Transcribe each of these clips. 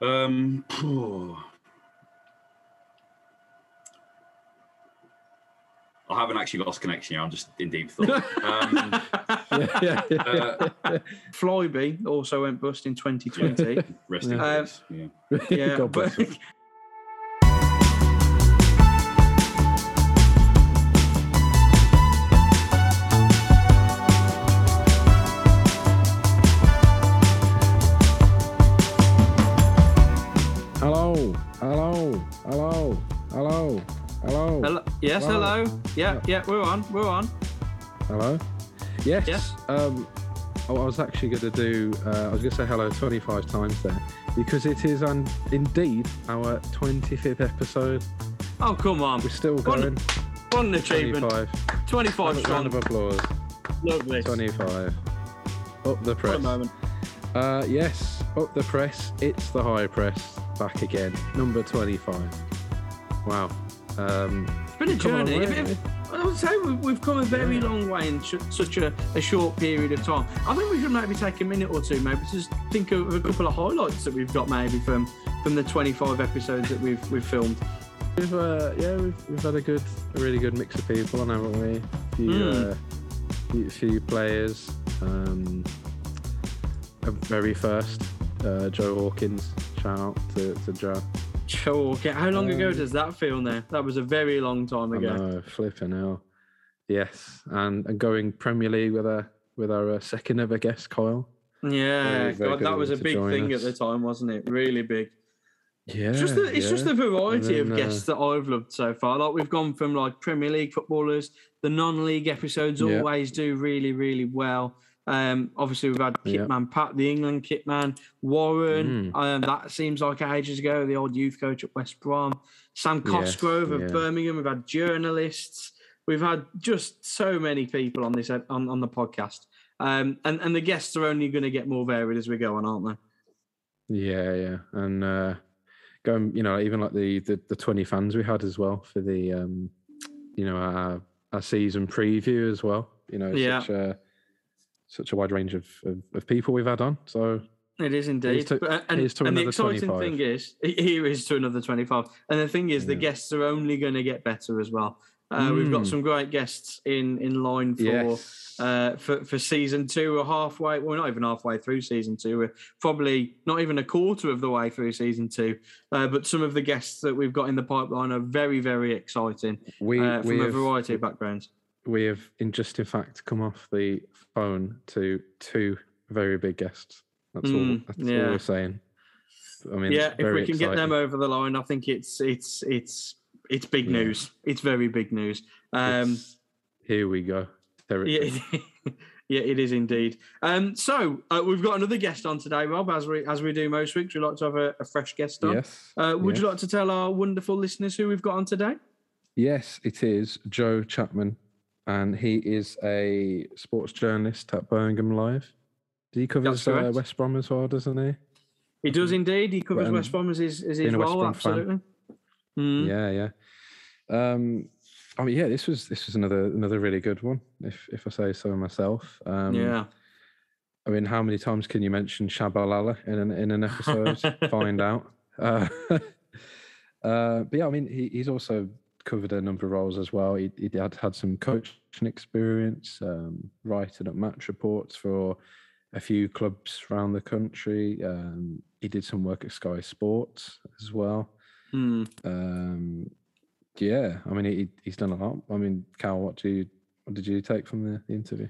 Um. I haven't actually lost connection here. I'm just in deep thought. Um, yeah, yeah, yeah. uh, Flybe also went bust in 2020. rest in Um, peace. Yeah. yeah, God bless him. Hello. Yeah, yeah, we're on. We're on. hello. Yes. Yes. Um, oh, I was actually going to do. Uh, I was going to say hello 25 times there because it is um, indeed our 25th episode. Oh, come on. We're still going. What an achievement. 25. 25 Round of applause. Lovely. 25. Up the What a press. moment. Uh, yes, up the press. It's the high press back again. Number 25. Wow. Um, been a journey. way, If- if- I would say we've, we've come a very Yeah. long way in sh- such a, a short period of time. I think we should maybe take a minute or two, maybe just think of a couple of highlights that we've got maybe from from the 25 episodes that we've we've filmed. We've uh, yeah, we've, we've had a good, a really good mix of people, haven't we? A few, Mm. uh, few, few players. Um, a very first, uh, Joe Hawkins. Shout out to, to Joe. Okay. How long ago Um, does that feel now? That was a very long time ago. know, flipping hell. Yes, and, and going Premier League with our with our uh, second ever guest, Kyle. Yeah, God, that was a big thing us. at the time, wasn't it? Really big. Yeah, It's just the, it's just the variety And of then, uh, guests that I've loved so far. Like we've gone from like Premier League footballers, the non-league episodes Yeah. always do really, really well. Um, obviously we've had. Kitman Pat, the England Kitman, Warren. Mm. Um, that seems like ages ago. The old youth coach at West Brom, Sam Yes, Cosgrove of yeah. Birmingham. We've had journalists. We've had just so many people on this on, on the podcast. Um, and and the guests are only going to get more varied as we go on, aren't they? Yeah, yeah, and uh, going, you know, even like the, the the twenty fans we had as well for the, um, you know, our, our season preview as well. You know, Yeah. such a such a wide range of, of, of people we've had on. So It is indeed. to- But- and and the exciting 25. thing is, here is to another 25. And the thing is, the guests are only going to get better as well. Uh, We've got Mm. some great guests in, in line for, yes, uh, for for season two. We're halfway, well, not even halfway through season two. We're probably not even a quarter of the way through season two. Uh, but some of the guests that we've got in the pipeline are very, very exciting we uh, we from a have, variety of backgrounds. We have in just in fact come off the phone to two very big guests. That's all. Mm, That's yeah. all we're saying. I mean, yeah, if we can get them over the line, I think it's it's it's it's big Yeah. news. It's very big news. Um, It's- here we go. Territory. Yeah, yeah, it is indeed. Um, so uh, we've got another guest on today, Rob. As we as we do most weeks, we like to have a, a fresh guest on. Yes. Uh, would you like to tell our wonderful listeners who we've got on today? Yes, it is Joe Chapman, and he is a sports journalist at Birmingham Live. He cover uh. West Brom as well, doesn't he? He does indeed. He covers Um, West Brom as his, as his being a West role. Absolutely. Mm. Yeah, yeah. Um, I mean, yeah, this was this was another another really good one, if if I say so myself. Um, yeah. I mean, how many times can you mention Tshabalala in an in an episode? Find out. Uh, uh, but yeah, I mean, he, he's also covered a number of roles as well. He, he had had some coaching experience, um, writing up match reports for a few clubs around the country. Um, he did some work at Sky Sports as well. Mm. Um, yeah, I mean, he, he's done a lot. I mean, Cal, what do you what did you take from the, the interview?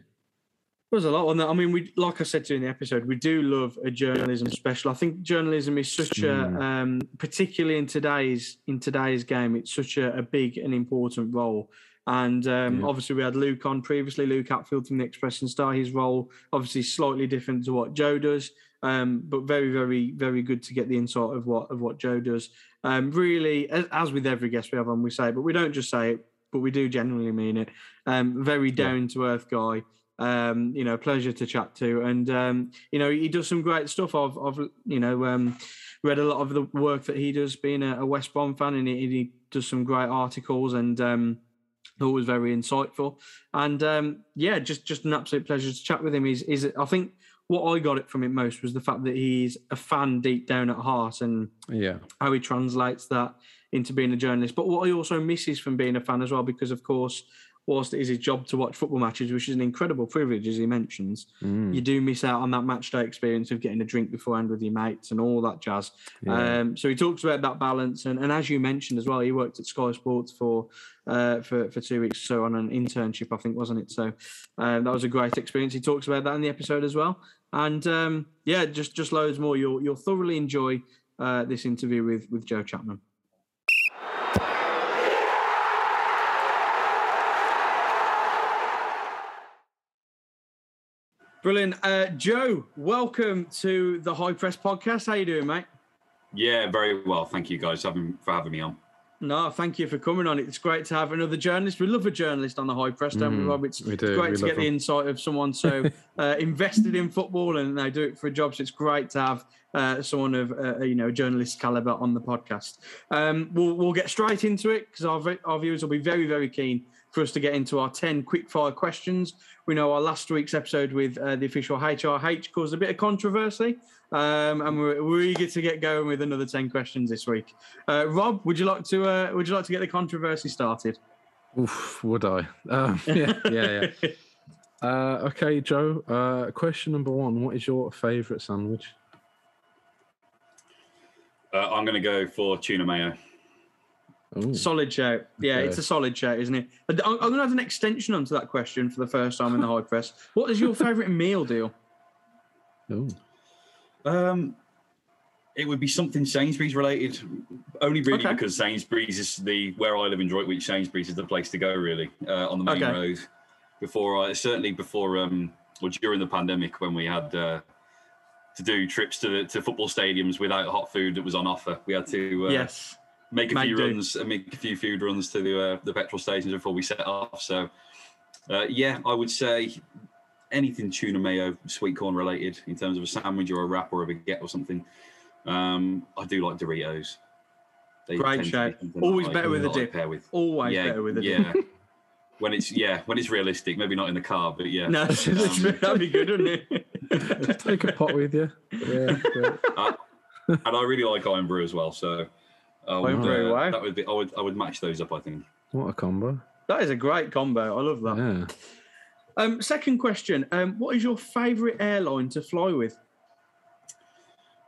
There's a lot on that. I mean, we like I said to you in the episode, we do love a journalism special. I think journalism is such a, Mm. um, particularly in today's in today's game, it's such a, a big and important role. And um, Yeah. obviously, we had Luke on previously, Luke Hatfield from the Express and Star. His role obviously slightly different to what Joe does, um, but very, very, very good to get the insight of what of what Joe does. Um, really, as, as with every guest we have on, we say, but we don't just say it, but we do genuinely mean it. Um, very down to earth guy um, you know, pleasure to chat to. And, um, you know, he does some great stuff. I've, I've you know, um, read a lot of the work that he does being a, a West Brom fan and he, he does some great articles and, um, always very insightful. And, um, yeah, just, just an absolute pleasure to chat with him. He's, he's, I think what I got it from it most was the fact that he's a fan deep down at heart and Yeah. how he translates that into being a journalist. But what he also misses from being a fan as well, because of course, whilst it is his job to watch football matches, which is an incredible privilege, as he mentions, Mm. you do miss out on that match day experience of getting a drink beforehand with your mates and all that jazz. Yeah. Um, so he talks about that balance, and, and as you mentioned as well, he worked at Sky Sports for uh, for for two weeks, so on an internship, I think, wasn't it? So um, that was a great experience. He talks about that in the episode as well, and um, yeah, just just loads more. You'll you'll thoroughly enjoy uh, this interview with with Joe Chapman. Brilliant, uh, Joe. Welcome to the High Press Podcast. How you doing, mate? Yeah, very well. Thank you guys having, for having me on. No, thank you for coming on. It's great to have another journalist. We love a journalist on the high press, don't we, Mm, Rob? It's we do. great We to love get the insight of someone so uh, invested in football and they do it for a job. So it's great to have uh, someone of uh, you know journalist caliber on the podcast. Um, we'll we'll get straight into it because our our viewers will be very very keen for us to get into our ten quick fire questions. We know our last week's episode with uh, the official HRH caused a bit of controversy, um, and we're, we're eager to get going with another ten questions this week. Uh, Rob, would you like to uh, would you like to get the controversy started? Oof, would I? Um, yeah, yeah, yeah. Uh, okay, Joe. Uh, question number one: What is your favourite sandwich? Uh, I'm going to go for tuna mayo. Ooh. Solid shout. Yeah, Okay. it's a solid shout, isn't it? I'm I'm going to have an extension onto that question for the first time in the high press. What is your favourite meal deal? Ooh. Um, it would be something Sainsbury's related, only really Okay. because Sainsbury's is the where I live in Droitwich. Sainsbury's is the place to go really uh, on the main Okay. road. Before I certainly before um well during the pandemic when we had uh, to do trips to to football stadiums without hot food that was on offer, we had to uh, yes. Make a Make few do. runs and make a few food runs to the uh, the petrol stations before we set off. So, uh, yeah, I would say anything tuna mayo, sweet corn related in terms of a sandwich or a wrap or a baguette or something. Um, I do like Doritos. They Great tend to be shout. something Always that better with a dip. Pair with. Always yeah, better with a yeah. when it's yeah, when it's realistic, maybe not in the car, but yeah. No, Um, that'd be good, wouldn't it? Take a pot with you. Yeah. yeah. and I really like Irn-Bru as well. So, I would, Iron uh, wow. that would be I would I would match those up. I think. What a combo. that is a great combo. I love that. Yeah. Um, second question. Um, what is your favourite airline to fly with?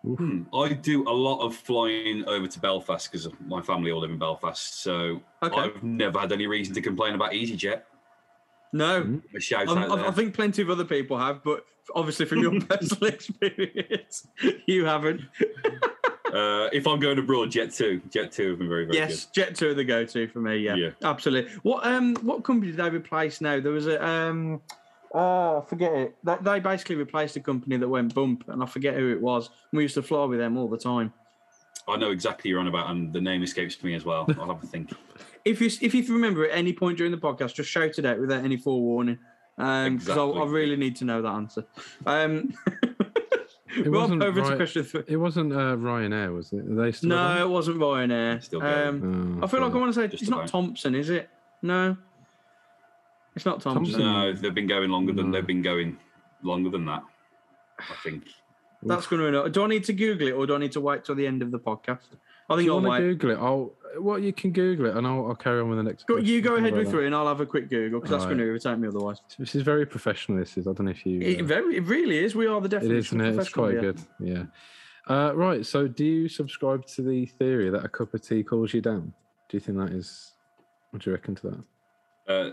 Hmm. I do a lot of flying over to Belfast because my family all live in Belfast. So Okay. I've never had any reason to complain about EasyJet. No. Mm. A shout I'm- out I, there. I think plenty of other people have, but obviously from your personal experience, you haven't. uh, if I'm going abroad, Jet2, Jet Two have been very very yes, Jet2 are the go-to for me. Yeah, Yeah. absolutely. What um what company did they replace now? There was a um oh I forget it. They, they basically replaced a company that went bump, and I forget who it was. We used to fly with them all the time. I know exactly you're on about, and the name escapes me as well. I'll have a think. If you if you remember at any point during the podcast, just shout it out without any forewarning, because I, I really need to know that answer. Um, It Rob, wasn't over to right- question three. It wasn't uh, Ryanair, was it? Are they still No, around? it wasn't Ryanair. Still going. Um, Oh, I feel like I want to say Just it's not about. Thompson, is it? No, it's not Thompson. Thompson. No, they've been going longer than No. they've been going longer than that. I think. That's going to. Do I need to Google it or do I need to wait till the end of the podcast? I Do think you I'll want to wait. Google it? I'll. Well, you can Google it, and I'll, I'll carry on with the next. Go, you go ahead with about three, and I'll have a quick Google because that's Alright. going to irritate me otherwise. This is very professional. This is. I don't know if you. It uh, very, it really is. We are the it definition is, isn't it? It's quite yeah. good. Yeah. Uh, right. So, do you subscribe to the theory that a cup of tea cools you down? Do you think that is? What do you reckon to that? Uh,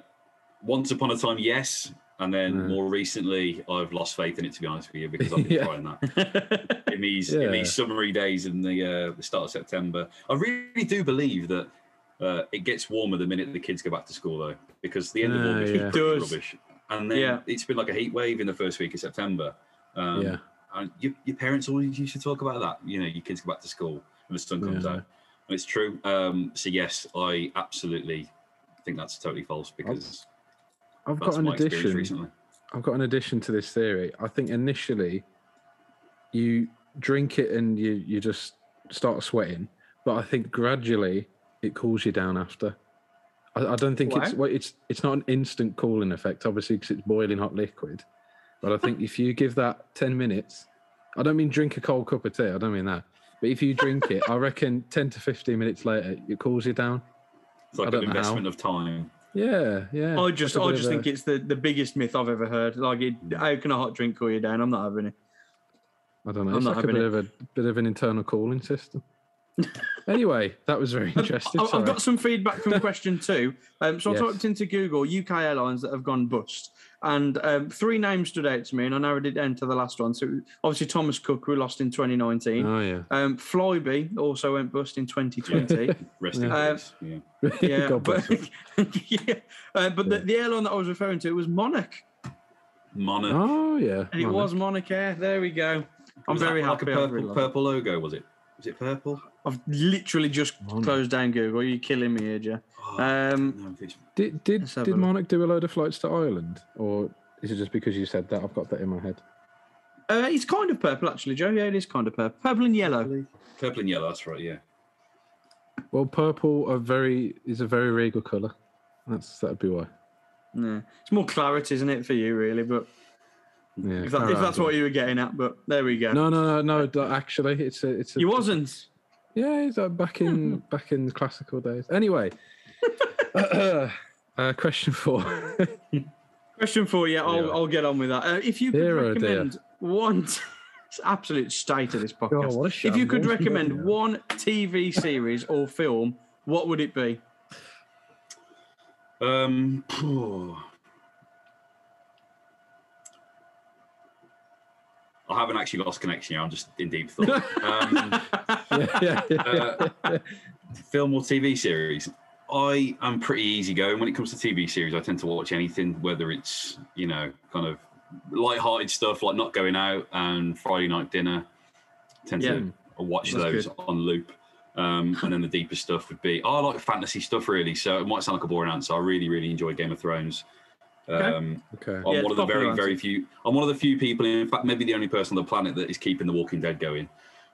once upon a time, yes, and then Yeah. more recently, I've lost faith in it. To be honest with you, because I've been Yeah. trying that. in these in these summery days in the uh, the start of September. I really do believe that uh, it gets warmer the minute the kids go back to school, though, because the end of Ah, August yeah. was pretty Does. rubbish, and then Yeah. it's been like a heat wave in the first week of September. Um, yeah. and your, your parents always used to talk about that. You know, your kids go back to school and the sun comes Yeah. out. And it's true. Um, so yes, I absolutely think that's totally false because I've that's got an addition. I've got an addition to this theory. I think initially you drink it and you, you just start sweating, but I think gradually it cools you down after. I, I don't think it's well, it's it's not an instant cooling effect, obviously, because it's boiling hot liquid. but I think if you give that 10 minutes, I don't mean drink a cold cup of tea, I don't mean that. But if you drink it, I reckon 10 to 15 minutes later, it cools you down. It's like an don't how. investment of time. Yeah, yeah. I just, I just of a- think it's the, the biggest myth I've ever heard. Like, it, how can a hot drink cool you down? I'm not having it. I don't know. I'm It's not like a having bit of a bit of an internal cooling system. anyway, that was very interesting. I- I've got some feedback from question two. Um, so I Yes. typed into Google UK airlines that have gone bust, and um, three names stood out to me, and I narrowed it down to the last one. So obviously Thomas Cook, who lost in 2019. Oh yeah. Um, Flybe also went bust in 2020. Rest in Yeah. peace. Yeah. yeah, God but, bless him. yeah, uh, but The, the airline that I was referring to was Monarch, Monarch. Oh yeah. and it Monarch. was Monarch Air. There we go. I'm Was that very like happy. a I've purple, purple logo, was it? Was it purple? I've literally just Monarch. closed down Google. Are You're killing me here, Joe. Oh, Um, no, Did did did a look. Monarch do a load of flights to Ireland, or is it just because you said that I've got that in my head? uh, it's kind of purple, actually, Joe. Yeah, it is kind of purple. Purple and yellow. purple and yellow, that's right, yeah. Well, purple are very is a very regal colour. That's that'd be why. Yeah. It's more clarity, isn't it, for you, really? But Yeah. if, that, if that's what you were getting at, but there we go. No, no, no, no. Actually, it's a it's a. you wasn't. Yeah, it's uh, back in back in the classical days. Anyway, uh, question four. Question for you. I'll, Yeah. I'll get on with that. Uh, if you could Dear, oh dear. recommend one, t- it's absolute state of this podcast. what a if you could recommend Yeah. one TV series or film, what would it be? Um, phew. I haven't actually lost connection here. I'm just in deep thought. Um, yeah, yeah, yeah. uh, film or TV series? I am pretty easygoing when it comes to TV series. I tend to watch anything, whether it's you know kind of light-hearted stuff like not going out and Friday night dinner. tend Yeah. to watch That's those good. on loop. Um, and then the deeper stuff would be, oh, I like fantasy stuff really. So it might sound like a boring answer. I really, really enjoy Game of Thrones. Um, Okay. I'm Yeah, one of the popular very, answer. very few. I'm one of the few people, in fact, maybe the only person on the planet that is keeping The Walking Dead going.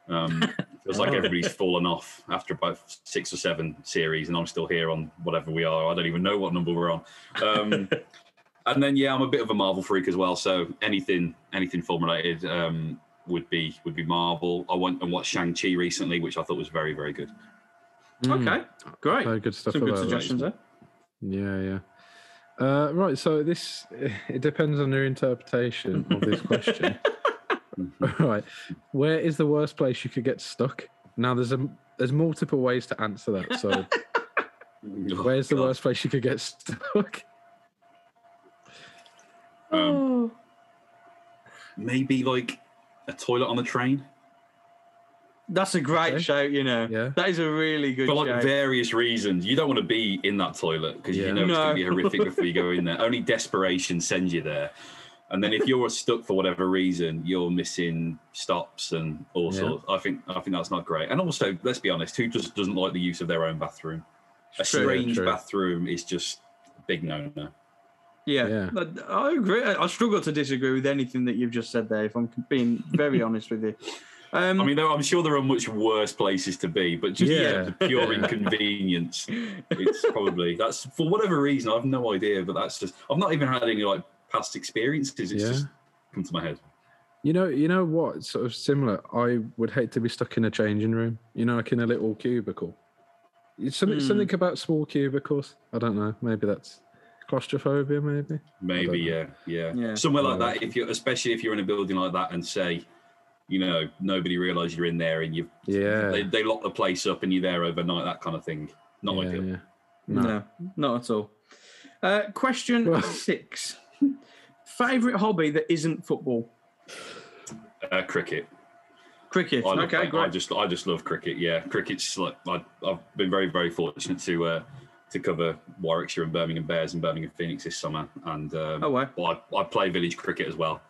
Um, feels like everybody's fallen off after about six or seven series, and I'm still here on whatever we are. I don't even know what number we're on. Um, and then, yeah, I'm a bit of a Marvel freak as well. So anything, anything film related um, would be would be Marvel. I went and watched Shang Chi recently, which I thought was very, very good. Mm, Okay, great. Very good stuff. Some good suggestions there. Yeah, yeah. Uh, right. So this it depends on your interpretation of this question. right. Where is the worst place you could get stuck? Now there's a there's multiple ways to answer that. So Oh, where's the God. worst place you could get stuck? Um, maybe like a toilet on the train. That's a great Okay. shout, you know. Yeah. That is a really good for like shout. various reasons. You don't want to be in that toilet because Yeah. you know it's going to be horrific before you go in there. Only desperation sends you there. And then if you're stuck for whatever reason, you're missing stops and all Yeah. sorts. I think I think that's not great. And also, let's be honest, who just doesn't like the use of their own bathroom? A True, strange true. bathroom is just a big no-no. Yeah, Yeah. but I agree. I I struggle to disagree with anything that you've just said there. If I'm being very honest with you, um, I mean, I'm sure there are much worse places to be, but just Yeah. yeah. pure inconvenience. It's probably that's for whatever reason. I have no idea, but that's just I've not even had any like past experiences. It's Yeah. just come to my head. You know, you know what? Sort of similar. I would hate to be stuck in a changing room. You know, like in a little cubicle. It's something Hmm. something about small cubicles. I don't know. Maybe that's claustrophobia. Maybe. Maybe, yeah, yeah, Yeah. Somewhere like that. If you're, especially if you're in a building like that, and say, you know, nobody realizes you're in there, and you've Yeah. they, they lock the place up, and you're there overnight. That kind of thing. Not yeah, ideal. yeah. no. No. not at all. Uh, question Well- six: Favorite hobby that isn't football? Uh, cricket. Cricket. I love, okay, I, I just I just love cricket. Yeah, cricket's like I, I've been very very fortunate to uh, to cover Warwickshire and Birmingham Bears and Birmingham Phoenix this summer, and um, Oh, wow. well, I, I play village cricket as well,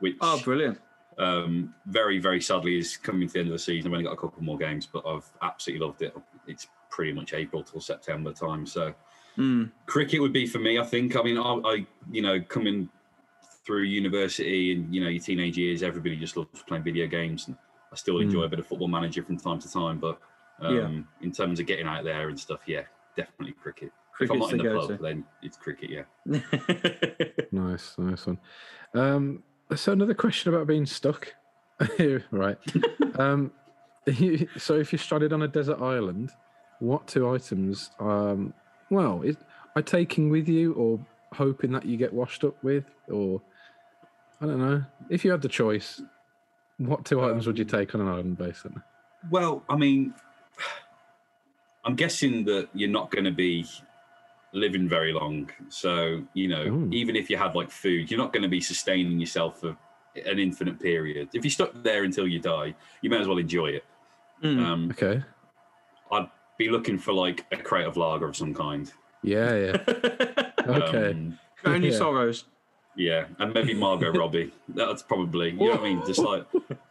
which Oh, brilliant. Um, very very sadly is coming to the end of the season. I've only got a couple more games, but I've absolutely loved it. It's pretty much April till September time, so Mm. cricket would be for me. I think. I mean, I, I you know coming through university and you know your teenage years, everybody just loves playing video games, and I still enjoy a bit of Football Manager from time to time. But um, Yeah. in terms of getting out there and stuff, yeah, definitely cricket. if I'm not in the club, then it's cricket. Yeah. Nice, nice one. Um, So another question about being stuck. right. um, so if you're stranded on a desert island, what two items, um, well, is, are taking with you or hoping that you get washed up with? Or, I don't know. If you had the choice, what two items would you take on an island, basically? Well, I mean, I'm guessing that you're not going to be living very long. So, you know, Ooh. even if you had like food, you're not going to be sustaining yourself for an infinite period. If you're stuck there until you die, you may as well enjoy it. Mm. Um, Okay. I'd be looking for like a crate of lager of some kind. Yeah, yeah. Okay. Um, Only Yeah. sorrows. yeah, and maybe Margot Robbie. That's probably, you know what I mean? Just like,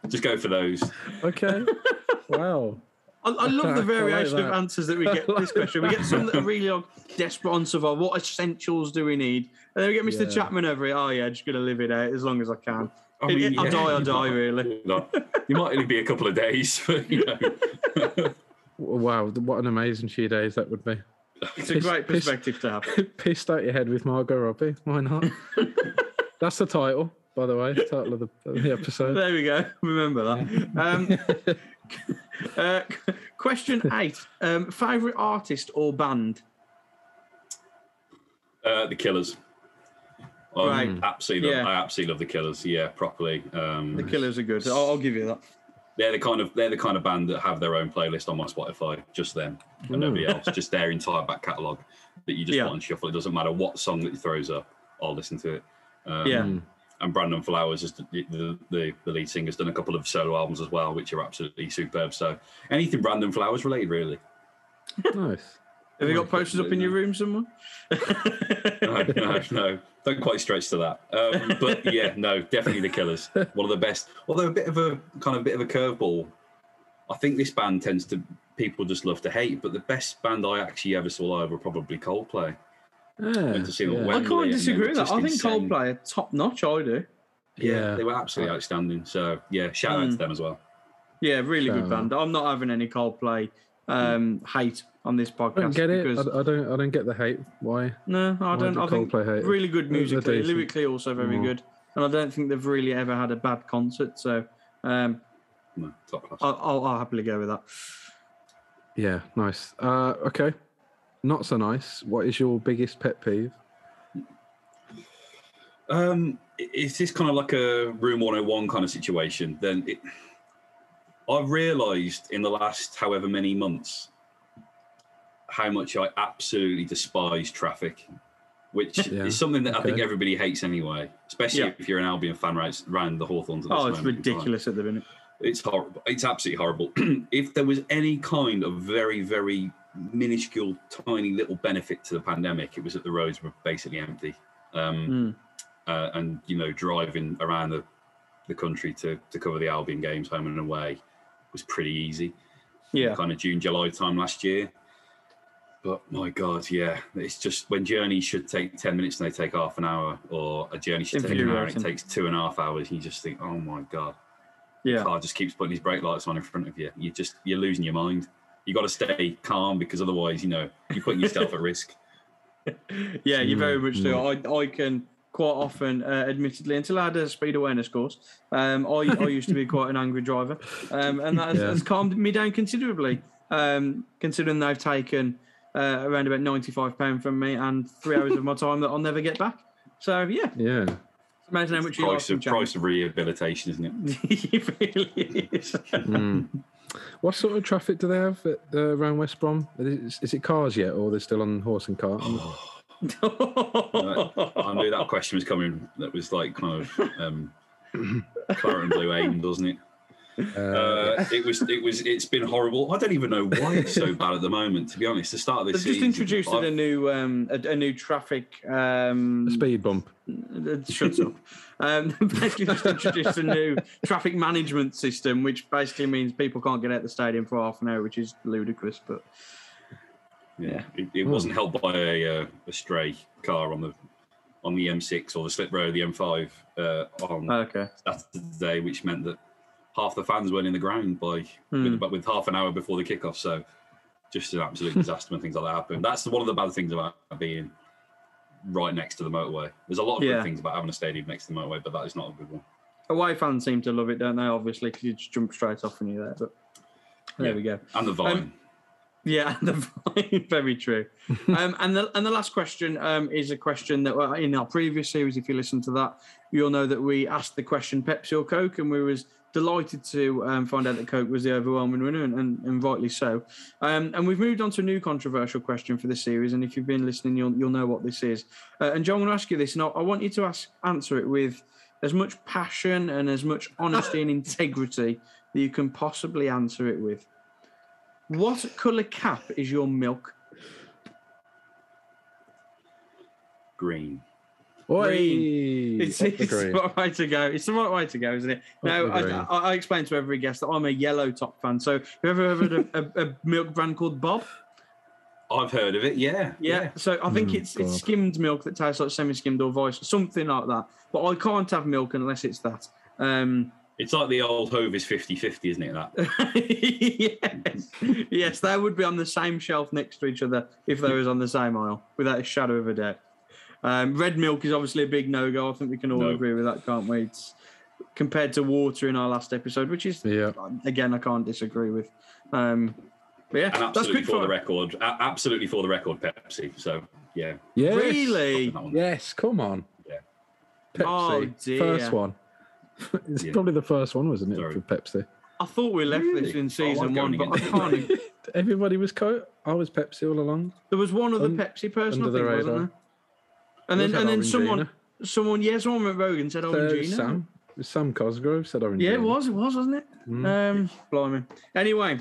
just go for those. okay. Wow. I, I love I the like variation of answers that we get to this question. We get some that are really like desperate on survival. What essentials do we need? And then we get Mr. Yeah. Chapman over it. Oh yeah, just gonna live it out as long as I can. I It- I'll die, I'll die, might- really. You might only be a couple of days, but you know. Wow. What an amazing few days that would be. It's a Piss- great piss- perspective to have. Pissed out your head with Margot Robbie. Why not? That's the title, by the way. Title of the, of the episode. There we go. Remember that. Um, uh, question eight: um, Favorite artist or band? Uh, the Killers. I Right. absolutely, love, Yeah. I absolutely love the Killers. Yeah, properly. Um, The Killers are good. I'll, I'll give you that. they're the kind of they're the kind of band that have their own playlist on my Spotify, just them and nobody else, just their entire back catalogue that you just Yeah. want and shuffle. It doesn't matter what song that throws up, I'll listen to it. Um, Yeah. And Brandon Flowers is the, the, the, the lead singer, has done a couple of solo albums as well, which are absolutely superb. So anything Brandon Flowers related, really. Nice. Have you got posters up in your room somewhere? no, no, no. Don't quite stretch to that. Um, but yeah, no, definitely the Killers. One of the best. Although a bit of a kind of a bit of a curveball. I think this band tends to people just love to hate, but the best band I actually ever saw live were probably Coldplay. Yeah, Went to see yeah. I can't disagree with that. I think insane. Coldplay are top notch. I do. Yeah. they were absolutely outstanding. So yeah, shout out Mm. to them as well. Yeah, really good So- band. I'm not having any Coldplay um, hate on this podcast. I don't get it. I, I don't. I don't get the hate. Why? no, I why don't. do I think Coldplay hate? really good musically, lyrically also very Mm. good, and I don't think they've really ever had a bad concert. So um, No, top class. I'll, I'll, I'll happily go with that. Yeah, nice. Uh, okay, not so nice. What is your biggest pet peeve? Um, is this kind of like a room 101 kind of situation? Then it, I've realised in the last however many months how much I absolutely despise traffic, which Yeah, is something that I think everybody hates anyway, especially Yeah. if you're an Albion fan right around the Hawthorns. at this Oh, it's moment in time. ridiculous at the minute. It's horrible. It's absolutely horrible. if there was any kind of very, very minuscule, tiny little benefit to the pandemic, it was that the roads were basically empty. Um, Mm. uh, and you know, driving around the, the country to, to cover the Albion games home and away was pretty easy. Yeah, Kind of June, July time last year. But my God, yeah, it's just when journeys should take 10 minutes and they take half an hour, or a journey should take an hour and it takes two and a half hours, you just think, oh my God yeah. car just keeps putting his brake lights on in front of you. You just you're losing your mind. You got to stay calm because otherwise, you know, you're putting yourself at risk. Yeah, you very Mm, much do. I, I can quite often, uh, admittedly, until I had a speed awareness course, um, I, I used to be quite an angry driver, um, and that has, Yeah. has calmed me down considerably. Um, considering they've taken uh, around about ninety-five pound from me and three hours of my time that I'll never get back. So yeah, Yeah, imagine how much you Price some of price of rehabilitation, isn't it? it really is. Mm. What sort of traffic do they have at, uh, around West Brom? Is, is it cars yet, or they're still on horse and cart? I knew that question was coming. That was like kind of um, Claret and Blue aim, doesn't it? Uh, Uh, it was. It was. It's been horrible. I don't even know why it's so bad at the moment. To be honest, the start of They've just season, introduced I've- a new um, a, a new traffic um, a speed bump. Uh, Shut up. Um, basically, just introduced a new traffic management system, which basically means people can't get out of the stadium for half an hour, which is ludicrous. But Yeah, it, it wasn't helped by a, uh, a stray car on the on the M6 or the slip road, of the M5 uh, on okay, Saturday, which meant that half the fans weren't in the ground by Hmm. with, with half an hour before the kickoff. So just an absolute disaster when things like that happen. That's one of the bad things about being right next to the motorway. There's a lot of Yeah. good things about having a stadium next to the motorway, but that is not a good one. Away fans seem to love it, don't they? Obviously, because you just jump straight off when you're there. But there Yeah. we go. And the vine. Um, Yeah, the vine, very true. um, and the and the last question um, is a question that in our previous series, if you listen to that, you'll know that we asked the question Pepsi or Coke, and we was delighted to um, find out that Coke was the overwhelming winner, and, and, and rightly so. Um, and we've moved on to a new controversial question for this series, and if you've been listening, you'll you'll know what this is. Uh, and John, I'm going to ask you this, and I, I want you to ask answer it with as much passion and as much honesty and integrity that you can possibly answer it with. What colour cap is your milk? Green. Oi, It's, the it's the right way to go. It's the right way to go, isn't it? Now, I, green. I, I explained to every guest that I'm a yellow top fan. So, have you ever heard of a, a, a milk brand called Bob? I've heard of it. Yeah. Yeah. So I think Mm, it's it's skimmed milk that tastes like semi-skimmed or vice, something like that. But I can't have milk unless it's that. Um, It's like the old Hovis 50-50, isn't it? That. yes, yes, they would be on the same shelf next to each other if they was on the same aisle, without a shadow of a doubt. Um, red milk is obviously a big no-go. I think we can all No. agree with that, can't we? It's compared to water in our last episode, which is Yeah. again I can't disagree with. Um, but yeah, And that's absolutely good for for the record. a- absolutely for the record, Pepsi. So yeah. Yes. Really? Yes, come on. Yeah. Pepsi. Oh, dear. First one. it's Yeah. probably the first one, wasn't it, Sorry. for Pepsi? I thought we left this in season like one, going but I can't. Everybody was Coke. I was Pepsi all along. There was one other Un- Pepsi person, I under think, the wasn't radar. there? And then, and then someone, someone, yeah, someone went rogue and said So it was Orangina. Sam. It was Sam Cosgrove said Orangina. Yeah, it was, it was, wasn't it? Mm. Um, blimey. Anyway,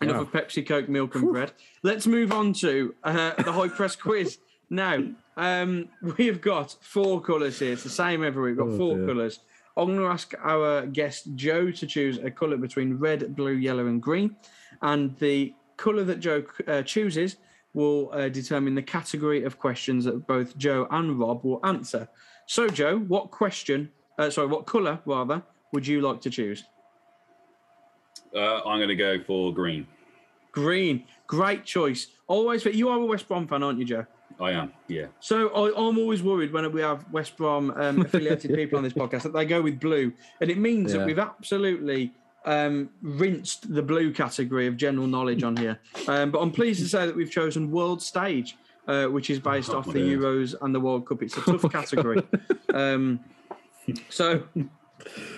enough Wow. of Pepsi, Coke, milk, and bread. Let's move on to uh, the high press quiz. Now, um, we've got four colours here. It's the same every week. We've got Oh, four colours. I'm going to ask our guest Joe to choose a colour between red, blue, yellow, and green. And the colour that Joe uh, chooses will uh, determine the category of questions that both Joe and Rob will answer. So, Joe, what question, uh, sorry, what colour, rather, would you like to choose? Uh, I'm going to go for green. Green, great choice. Always, but you are a West Brom fan, aren't you, Joe? I am. Yeah. So I, I'm always worried when we have West Brom um, affiliated people on this podcast that they go with blue, and it means that we've absolutely um, rinsed the blue category of general knowledge on here. Um, but I'm pleased to say that we've chosen World Stage, uh, which is based Oh, off the. Euros and the World Cup. It's a tough category. um, so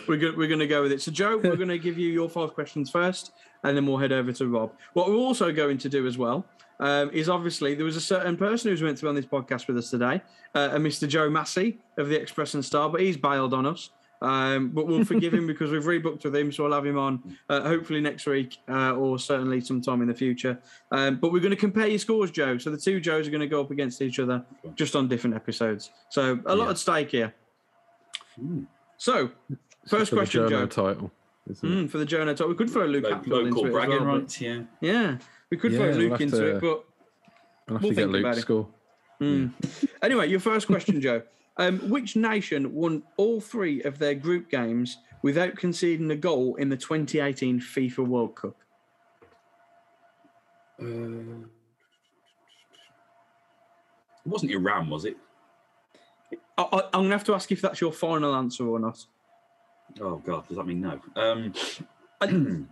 we're go- we're going to go with it. So Joe, we're going to give you your five questions first, and then we'll head over to Rob. What we're also going to do as well um, is obviously there was a certain person who's meant to be on this podcast with us today, uh, a Mr. Joe Massey of the Express and Star, but he's bailed on us. Um, but we'll forgive him because we've rebooked with him, so we'll have him on uh, hopefully next week uh, or certainly sometime in the future. Um, but we're going to compare your scores, Joe. So the two Joes are going to go up against each other just on different episodes. So a lot Yeah. at stake here. Hmm. So, first For the question, Joe. journo title. isn't it? Mm, for the Joe title, We could throw Luke Lo- Hatfield into it as bragging well, but- rights. Yeah. Yeah, we could Yeah, throw we'll Luke into to- it, but I'll have We'll to think about Luke's it. score. Mm. Anyway, your first question, Joe. Um, which nation won all three of their group games without conceding a goal in the 2018 FIFA World Cup? Uh, it wasn't Iran, was it? I, I'm going to have to ask if that's your final answer or not. Oh God, does that mean no? Um,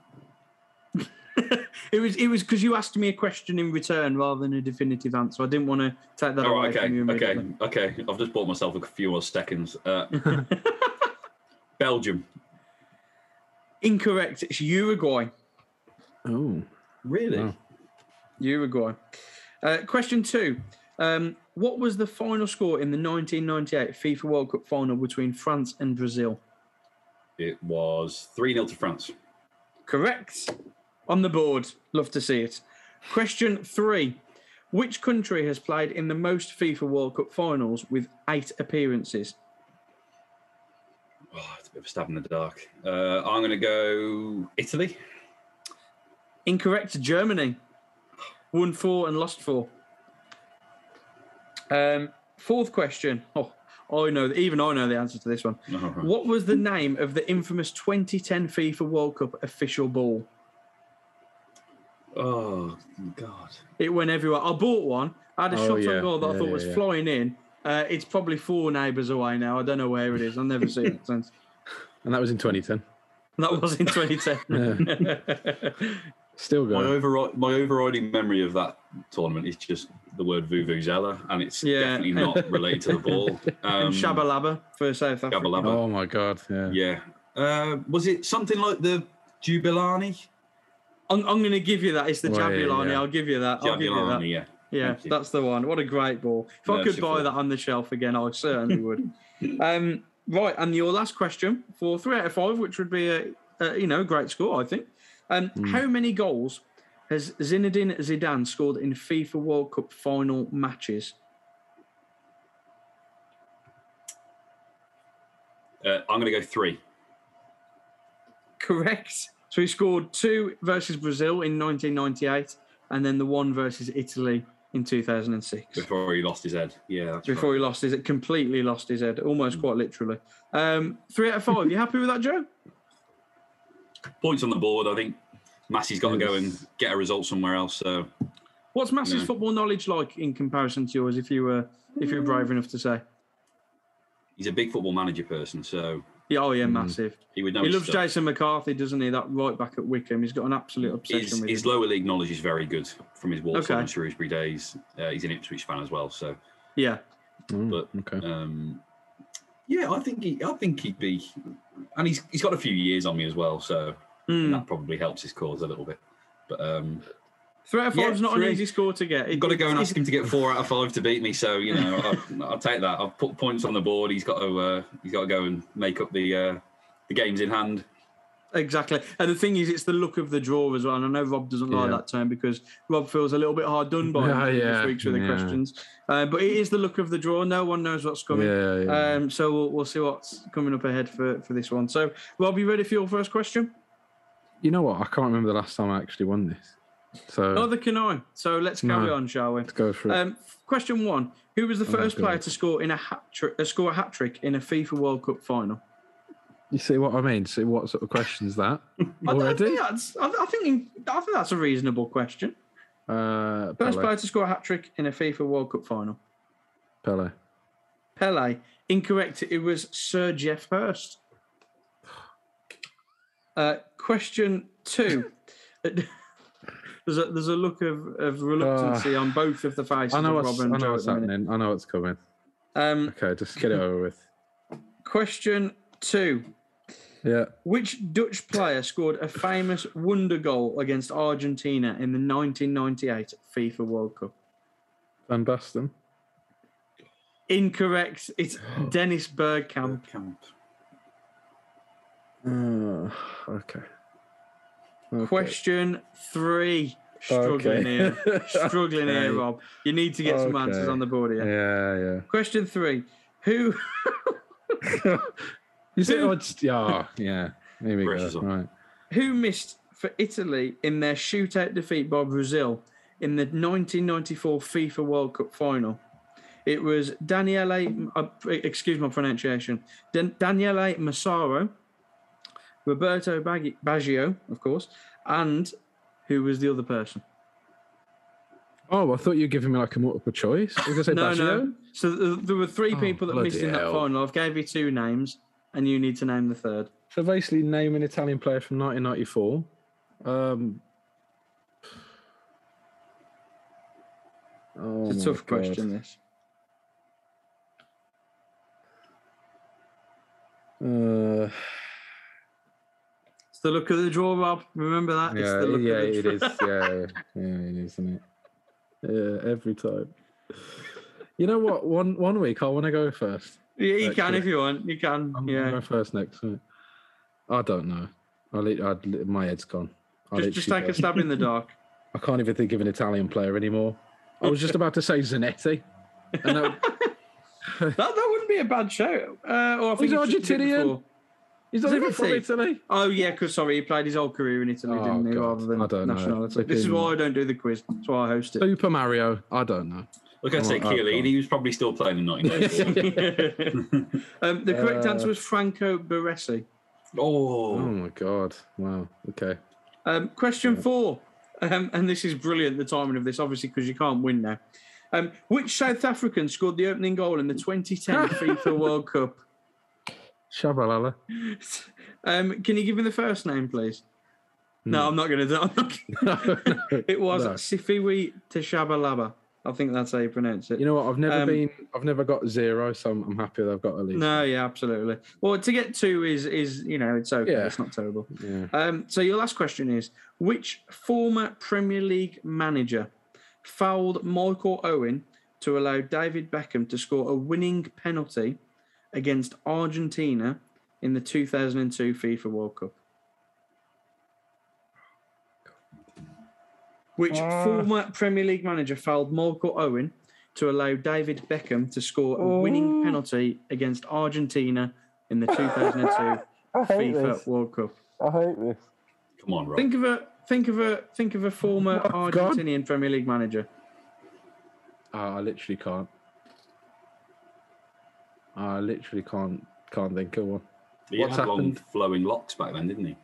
It was it was because you asked me a question in return rather than a definitive answer. I didn't want to take that oh, away okay, from you okay, okay. I've just bought myself a few more seconds. Uh, Belgium. Incorrect. It's Uruguay. Oh, Really? Wow. Uruguay. Uh, question two. Um, what was the final score in the 1998 FIFA World Cup final between France and Brazil? It was three 0 to France. Correct. On the board. Love to see it. Question three. Which country has played in the most FIFA World Cup finals with eight appearances? Oh, it's a bit of a stab in the dark. Uh, I'm going to go Italy. Incorrect. Germany. Won four and lost four. Um, fourth question. Oh, I know. Even I know the answer to this one. Right. What was the name of the infamous 2010 FIFA World Cup official ball? Oh God. It went everywhere. I bought one. I had a Oh, shot yeah. on goal that I thought yeah, was yeah. flying in, Uh, it's probably four neighbours away now. I don't know where it is. I've never seen it since. And that was in 2010. That was in 2010. Still My, going. overri- my overriding memory of that tournament is just the word Vuvuzela, and it's Yeah. definitely not related to the ball. Um, and Shabalaba for South Africa. Shabalaba. Oh my god. Yeah. Yeah. Uh, was it something like the Jubilani? I'm, I'm going to give you that. It's the Well, Jabulani. yeah. I'll give you that. I'll give you that. Yeah. Yeah, that's the one. What a great ball. If I could buy that on the shelf again, I certainly would. um, right, and your last question for three out of five, which would be a, a you know great score, I think. Um, How many goals has Zinedine Zidane scored in FIFA World Cup final matches? Uh, I'm going to go three. Correct. So he scored two versus Brazil in 1998, and then the one versus Italy in 2006. before he lost his head. Yeah, Before right. he lost his, completely lost his head, almost quite literally. Um, three out of five. You happy with that, Joe? points on the board. I think Massey's got to go and get a result somewhere else. So What's Massey's Yeah. football knowledge like in comparison to yours? If you were, if you're brave enough to say, he's a big football manager person, so yeah, oh yeah, massive. he would know. He his loves stuff. Jason McCarthy, doesn't he? That right back at Wycombe. He's got an absolute obsession His, with his him. lower league knowledge is very good from his Walsall Okay. and Shrewsbury days. Uh, he's an Ipswich fan as well, so Yeah, Mm, but okay. um, yeah, I think he, I think he'd be, and he's he's got a few years on me as well, so Hmm. that probably helps his cause a little bit. But um, three out of Yeah, is not three. an easy score to get. I've got to go and ask him to get four out of five to beat me. So you know, I'll, I'll take that. I've put points on the board. He's got to uh, he's got to go and make up the uh, the games in hand. Exactly. And the thing is, it's the look of the draw as well. And I know Rob doesn't like that term because Rob feels a little bit hard done by Yeah, him yeah, this week's with the questions. Uh, but it is the look of the draw. No one knows what's coming. Yeah, yeah. Um, so we'll, we'll see what's coming up ahead for, for this one. So, Rob, you ready for your first question? you know what? I can't remember the last time I actually won this. So Neither can I. So let's carry No. on, shall we? let's go it. Um, question one: Who was the first player to score in a hat trick, uh, score a hat trick in a FIFA World Cup final? you see what I mean? See what sort of questions that I, I already? think that's. I, I think. I think that's a reasonable question. Uh, First player to score a hat trick in a FIFA World Cup final. Pele. Pele. Incorrect. It was Sir Geoff Hurst. Uh, question two. there's a there's a look of, of reluctancy on both of the faces I know of what's, Rob I know Joe what's at the minute. happening. I know what's coming. Um, Okay, just get it over with. question two. Yeah. Which Dutch player scored a famous wonder goal against Argentina in the 1998 FIFA World Cup? Van Basten. Incorrect. It's Dennis Bergkamp. Camp. Uh, okay. Okay. Question three. Struggling Okay. here. Struggling here, Rob. You need to get some answers on the board here. Yeah, yeah. Question three. Who yeah. You see, Who- oh, it's, yeah, yeah. Here we go. Right. who missed for Italy in their shootout defeat by Brazil in the 1994 FIFA World Cup final? It was Daniele, uh, excuse my pronunciation, Dan- Daniele Massaro, Roberto Baggi- Baggio, of course, and who was the other person? Oh, I thought you were giving me like a multiple choice. I was say No, Baggio. no. So th- there were three Oh, people that missed in that hell. final. I've gave you two names, and you need to name the third. So basically, name an Italian player from 1994. Um, oh It's a tough God. question. This. Uh, the look of the draw, Rob. Remember that. it's yeah, the look yeah, of the it is. Yeah, yeah, it is, isn't it? Yeah, every time. You know what? One one week I want to go first. Yeah, you can if you want. You can. I'm yeah. go first next. week. I don't know. I li- my head's gone. I Just, just take a stab in the dark. I can't even think of an Italian player anymore. I was just about to say Zanetti. And that, That, that wouldn't be a bad show. Uh, or I think He's it's Argentinian. Before. he's not even from Zanetti? Italy. Oh yeah, because sorry, he played his whole career in Italy, Oh, didn't he? God. Rather than I don't know. nationality. This is why I don't do the quiz. That's why I host it. Super Mario. I don't know. Look, I say Oh, oh, Chiellini. God. He was probably still playing in 1994. um, the correct Uh, answer was Franco Baresi. Oh oh, my god! Wow. Okay. Um, question four, um, and this is brilliant. The timing of this, obviously, because you can't win now. Um, which South African scored the opening goal in the 2010 FIFA World Cup? Tshabalala. Um, can you give me the first name, please? No, I'm not going to do it. It was No. Siphiwe Teshabalaba. I think that's how you pronounce it. You know what? I've never Um, been. I've never got zero, so I'm, I'm happy that I've got at least. no, yeah, absolutely. Well, to get two is is you know it's okay. Yeah. It's not terrible. Yeah. Um, so your last question is: Which former Premier League manager fouled Michael Owen to allow David Beckham to score a winning penalty against Argentina in the 2002 FIFA World Cup? Which former Premier League manager fouled Michael Owen to allow David Beckham to score a winning penalty against Argentina in the 2002 FIFA this. World Cup? I hate this. Come on, Rob. Think of a think of a think of a former Oh, God. Argentinian Premier League manager. Ah, I literally can't. I literally can't. Can't think of one. he what's had long flowing locks back then, didn't he?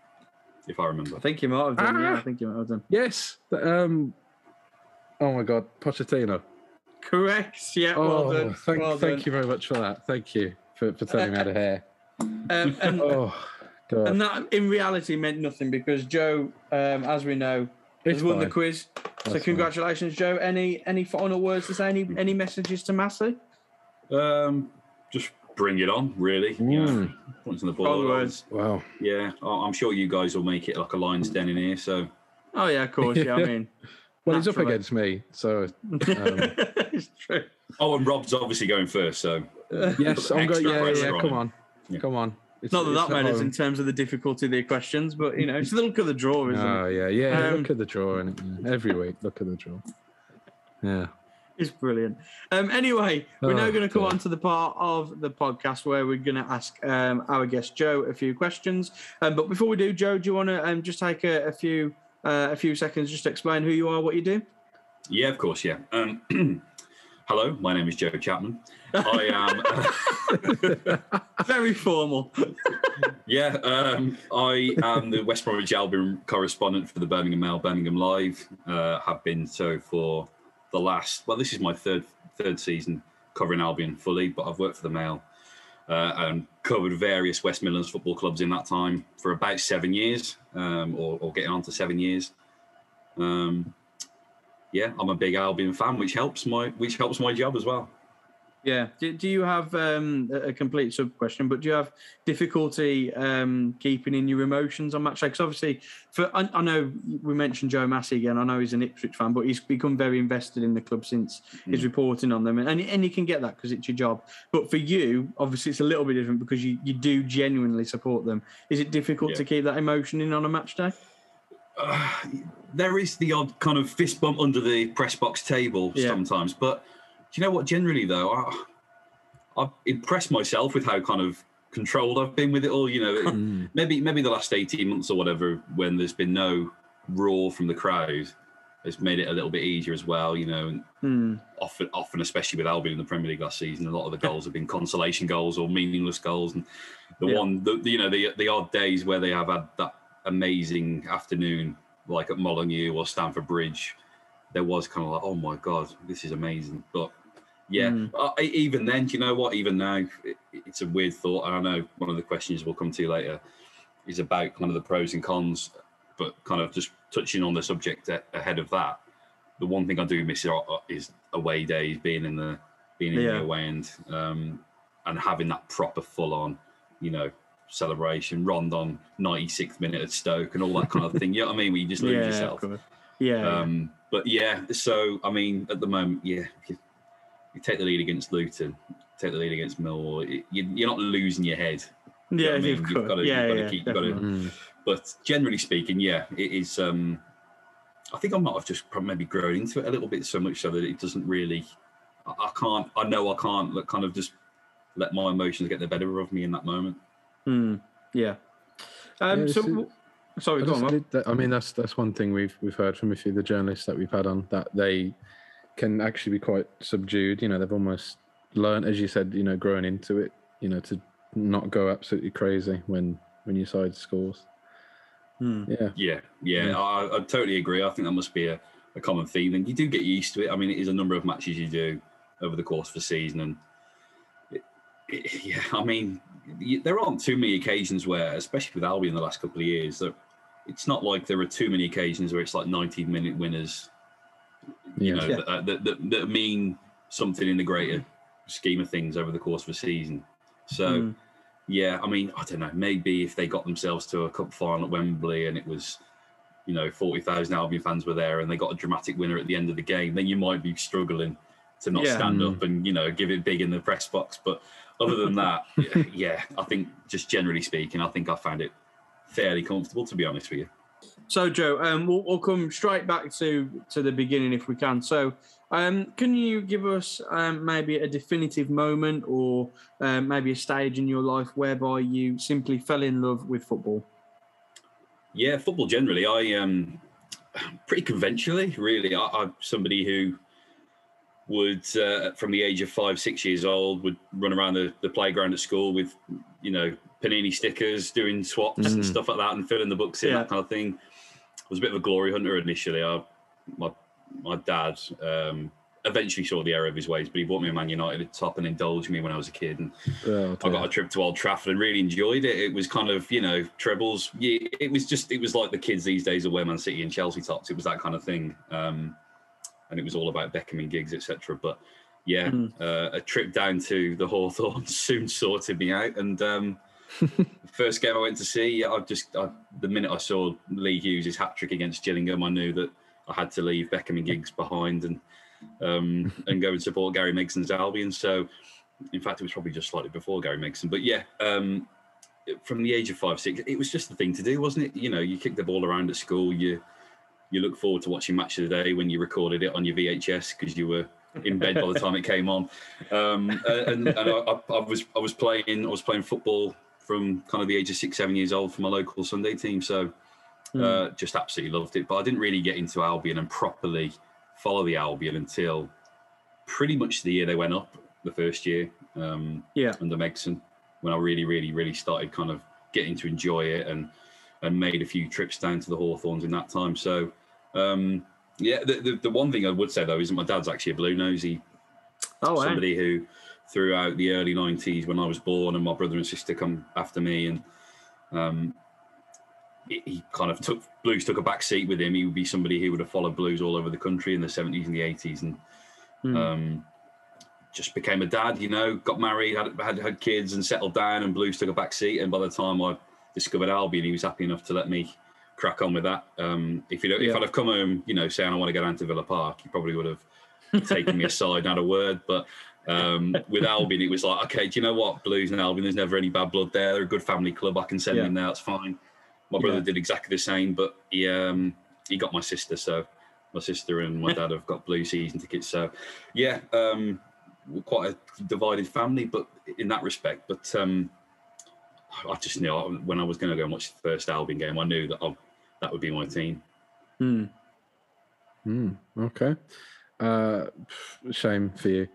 If I remember. I think you might have done. Yeah, Ah. I think you might have done. Yes. th- Um. Oh my God, Pochettino. Correct. Yeah. Oh, well done. thank, well thank done. you very much for that. Thank you for, for telling me how to hair. Um, and, Oh, God. and that in reality meant nothing because Joe, um, as we know, has It's won the fine. quiz. So That's congratulations, Joe. Any any final words to say? Any any messages to Massey? Um, just bring it on, really. You know, Mm. points on the board. words. Wow. Yeah, I- I'm sure you guys will make it like a lion's den in here. So Oh yeah, of course. Yeah, I mean, Well, he's up against me, so um, it's true. Oh, and Rob's obviously going first, so yes, I'm going. Yeah, yeah, yeah. on Come on, Yeah. come on. It's, Not that it's that matters home. in terms of the difficulty of the questions, but you know, it's the look of the draw, isn't Oh it? Oh yeah, yeah. Um, look at the draw, and every week, look at the draw. Yeah. It's brilliant. Um, anyway, we're now Oh, going to come on to the part of the podcast where we're going to ask um, our guest Joe a few questions. Um, but before we do, Joe, do you want to um, just take a, a few uh, a few seconds just to explain who you are, what you do? yeah, of course, yeah. Um, hello, my name is Joe Chapman. I am. Very formal. Yeah, um, I am the West Bromwich Albion correspondent for the Birmingham Mail, Birmingham Live. Uh, have been so for the last. Well, this is my third third season covering Albion fully, but I've worked for the Mail uh, and covered various West Midlands football clubs in that time for about seven years, um, or, or getting on to seven years. Um, yeah, I'm a big Albion fan, which helps my which helps my job as well. Yeah. Do, do you have um, a complete sub question? But do you have difficulty um, keeping in your emotions on match day? Because obviously, for I, I know we mentioned Joe Massey again. I know he's an Ipswich fan, but he's become very invested in the club since his reporting on them, and and, and you can get that because it's your job. But for you, obviously, it's a little bit different because you, you do genuinely support them. Is it difficult Yeah. to keep that emotion in on a match day? uh, there is the odd kind of fist bump under the press box table Yeah. sometimes. But you know what? Generally, though, I, I've impressed myself with how kind of controlled I've been with it all. You know, Mm. maybe maybe the last eighteen months or whatever, when there's been no roar from the crowd, has made it a little bit easier as well. You know, and Hmm. often, often, especially with Albion in the Premier League last season, a lot of the goals have been consolation goals or meaningless goals. And the Yeah. one, the, you know, the the odd days where they have had that amazing afternoon, like at Molineux or Stamford Bridge, there was kind of like, oh my god, this is amazing. But yeah, Mm. uh, even then, do you know what? Even now, it, it's a weird thought. And I know one of the questions we'll come to later is about kind of the pros and cons, but kind of just touching on the subject a- ahead of that. The one thing I do miss are- is away days, being in the being in Yeah. the away end, um, and having that proper full on, you know, celebration. Rondon 96th minute at Stoke and all that kind of thing. You know what I mean? Where you just lose Yeah, yourself. Yeah. yeah. Um, but yeah, so I mean, at the moment, yeah, you, you take the lead against Luton, take the lead against Millwall. it- You, you're not losing your head. you know yeah, I mean? of You've course. got to, yeah, you've got to yeah, keep, you've got to. Mm. But generally speaking, yeah, it is. Um, I think I might have just maybe grown into it a little bit so much so that it doesn't really. I, I can't. I know I can't. Like, kind of just let my emotions get the better of me in that moment. Hmm. Yeah. Um, Yeah, so, is- sorry, I, go on. just Rob. I mean, that's that's one thing we've we've heard from a few of the journalists that we've had on that they can actually be quite subdued. You know, they've almost learned, as you said, you know, growing into it. You know, to not go absolutely crazy when when your side scores. Hmm. Yeah, Yeah, yeah, Yeah. I, I totally agree. I think that must be a, a common theme, and you do get used to it. I mean, it is a number of matches you do over the course of the season, and it, it, yeah, I mean, there aren't too many occasions where, especially with Albion in the last couple of years, that it's not like there are too many occasions where it's like 90 minute winners, you know, Yeah. That, that, that, that mean something in the greater scheme of things over the course of a season. So, Mm. yeah, I mean, I don't know. Maybe if they got themselves to a cup final at Wembley and it was, you know, 40,000 Albion fans were there and they got a dramatic winner at the end of the game, then you might be struggling to not Yeah. stand Mm. up and, you know, give it big in the press box. But other than that, yeah, I think just generally speaking, I think I found it fairly comfortable, to be honest with you. So, Joe, um, we'll, we'll come straight back to to the beginning if we can. So, um, can you give us um, maybe a definitive moment or um, maybe a stage in your life whereby you simply fell in love with football? Yeah, football generally. I um pretty conventionally, really. I, I'm somebody who would, uh, from the age of five, six years old, would run around the, the playground at school with, you know, panini stickers, doing swaps and Mm. stuff like that, and filling the books in Yeah. that kind of thing. Was a bit of a glory hunter initially. I, my my dad um, eventually saw the error of his ways, but he bought me a Man United top and indulged me when I was a kid, and Oh, I got a trip to Old Trafford and really enjoyed it. It was kind of, you know, trebles. Yeah, it was just, it was like the kids these days of wear Man City and Chelsea tops. It was that kind of thing. Um, and it was all about Beckham and Giggs, etc. But yeah, Mm. uh, a trip down to the Hawthorns soon sorted me out. And um, first game I went to see, I just, I, the minute I saw Lee Hughes' hat trick against Gillingham, I knew that I had to leave Beckham and Giggs behind and um, and go and support Gary Megson's Albion. So, in fact, it was probably just slightly before Gary Megson. But yeah, um, from the age of five, six, it was just the thing to do, wasn't it? You know, you kick the ball around at school. You you look forward to watching Match of the Day when you recorded it on your VHS because you were in bed by the time it came on. Um, and and I, I, I was I was playing I was playing football from kind of the age of six seven years old for my local Sunday team. So uh, just absolutely loved it. But I didn't really get into Albion and properly follow the Albion until pretty much the year they went up, the first year um, Yeah. under Megson, when I really, really, really started kind of getting to enjoy it and and made a few trips down to the Hawthorns in that time. So um, yeah, the, the the one thing I would say though is that my dad's actually a blue nosy Oh, somebody who throughout the early 90s when i was born and my brother and sister come after me and um, he, kind of took blues took a back seat with him. He would be somebody who would have followed blues all over the country in the 70s and the 80s and Mm. um, just became a dad you know got married had, had had kids and settled down and blues took a back seat. And by the time i discovered albion he was happy enough to let me crack on with that. Um, if you know if i'd have come home you know saying i want to go down to villa park he probably would have taken me aside not a word. But um, with Albion, it was like, okay, do you know what? Blues and Albion, there's never any bad blood there. They're a good family club. I can send Yeah. him there. That's fine. My brother Yeah. did exactly the same, but he um, he got my sister. So my sister and my dad have got blue season tickets. So yeah, um, we're quite a divided family, but in that respect. But um, I just knew I- when I was going to go and watch the first Albion game, I knew that I, that would be my team. Mm. Hmm, okay. Uh, shame for you.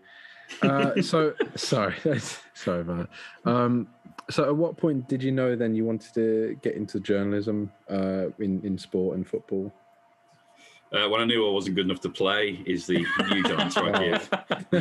Uh, so sorry, sorry about that. Um, so at what point did you know then you wanted to get into journalism uh, in in sport and football? Uh, when I knew I wasn't good enough to play, is the huge answer I give.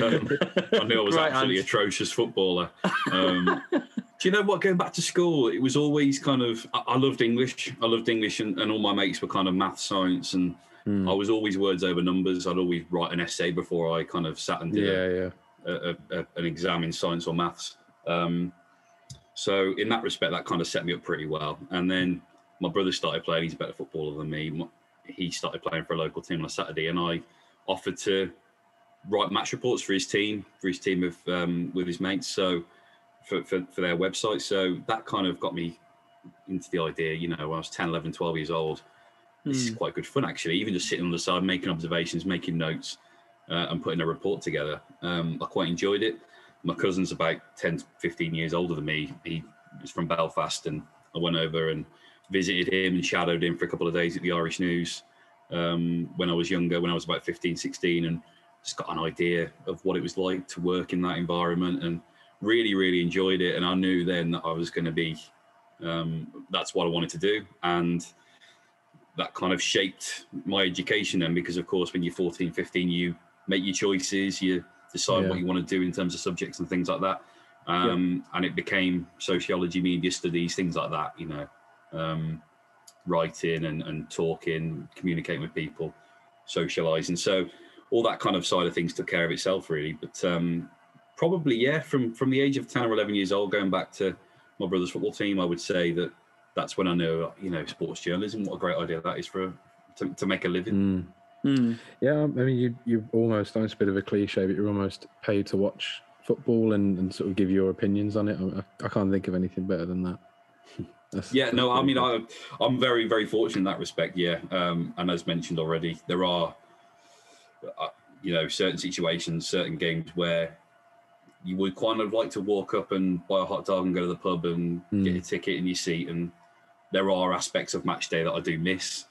Um, I knew I was Right absolutely answer. atrocious footballer. Um, do you know what? Going back to school, it was always kind of. I, I loved English. I loved English, and, and all my mates were kind of math, science, and Hmm. I was always words over numbers. I'd always write an essay before I kind of sat and did a- Yeah, yeah. A, a, an exam in science or maths. Um, so in that respect, that kind of set me up pretty well. And then my brother started playing. He's a better footballer than me. He started playing for a local team on a Saturday, and I offered to write match reports for his team, for his team of um, with his mates. So for, for for their website. So that kind of got me into the idea. You know, when I was 10, 11, 12 years old this is Mm. quite good fun actually. Even just sitting on the side, making observations, making notes, uh, and putting a report together. Um, I quite enjoyed it. My cousin's about 10, 15 years older than me. He was from Belfast, and I went over and visited him and shadowed him for a couple of days at the Irish News um, when I was younger, when I was about 15, 16, and just got an idea of what it was like to work in that environment and really, really enjoyed it. And I knew then that I was going to be, um, that's what I wanted to do. And that kind of shaped my education then because of course when you're 14 15 you make your choices you decide Yeah. what you want to do in terms of subjects and things like that. Um, and it became sociology media studies things like that you know. Um, writing and, and talking communicating with people socializing. So all that kind of side of things took care of itself really. But um, probably yeah from from the age of 10 or 11 years old going back to my brother's football team i would say that that's when i know you know sports journalism what a great idea that is for to, to make a living. Mm. Mm. Yeah, I mean, you you almost, it's a bit of a cliche, but you're almost paid to watch football and, and sort of give your opinions on it. I, I can't think of anything better than that. That's- yeah that's no i mean. I, i'm very very fortunate in that respect yeah um, and as mentioned already there are uh, you know certain situations certain games where you would kind of like to walk up and buy a hot dog and go to the pub and get Mm. a ticket in your seat and there are aspects of match day that i do miss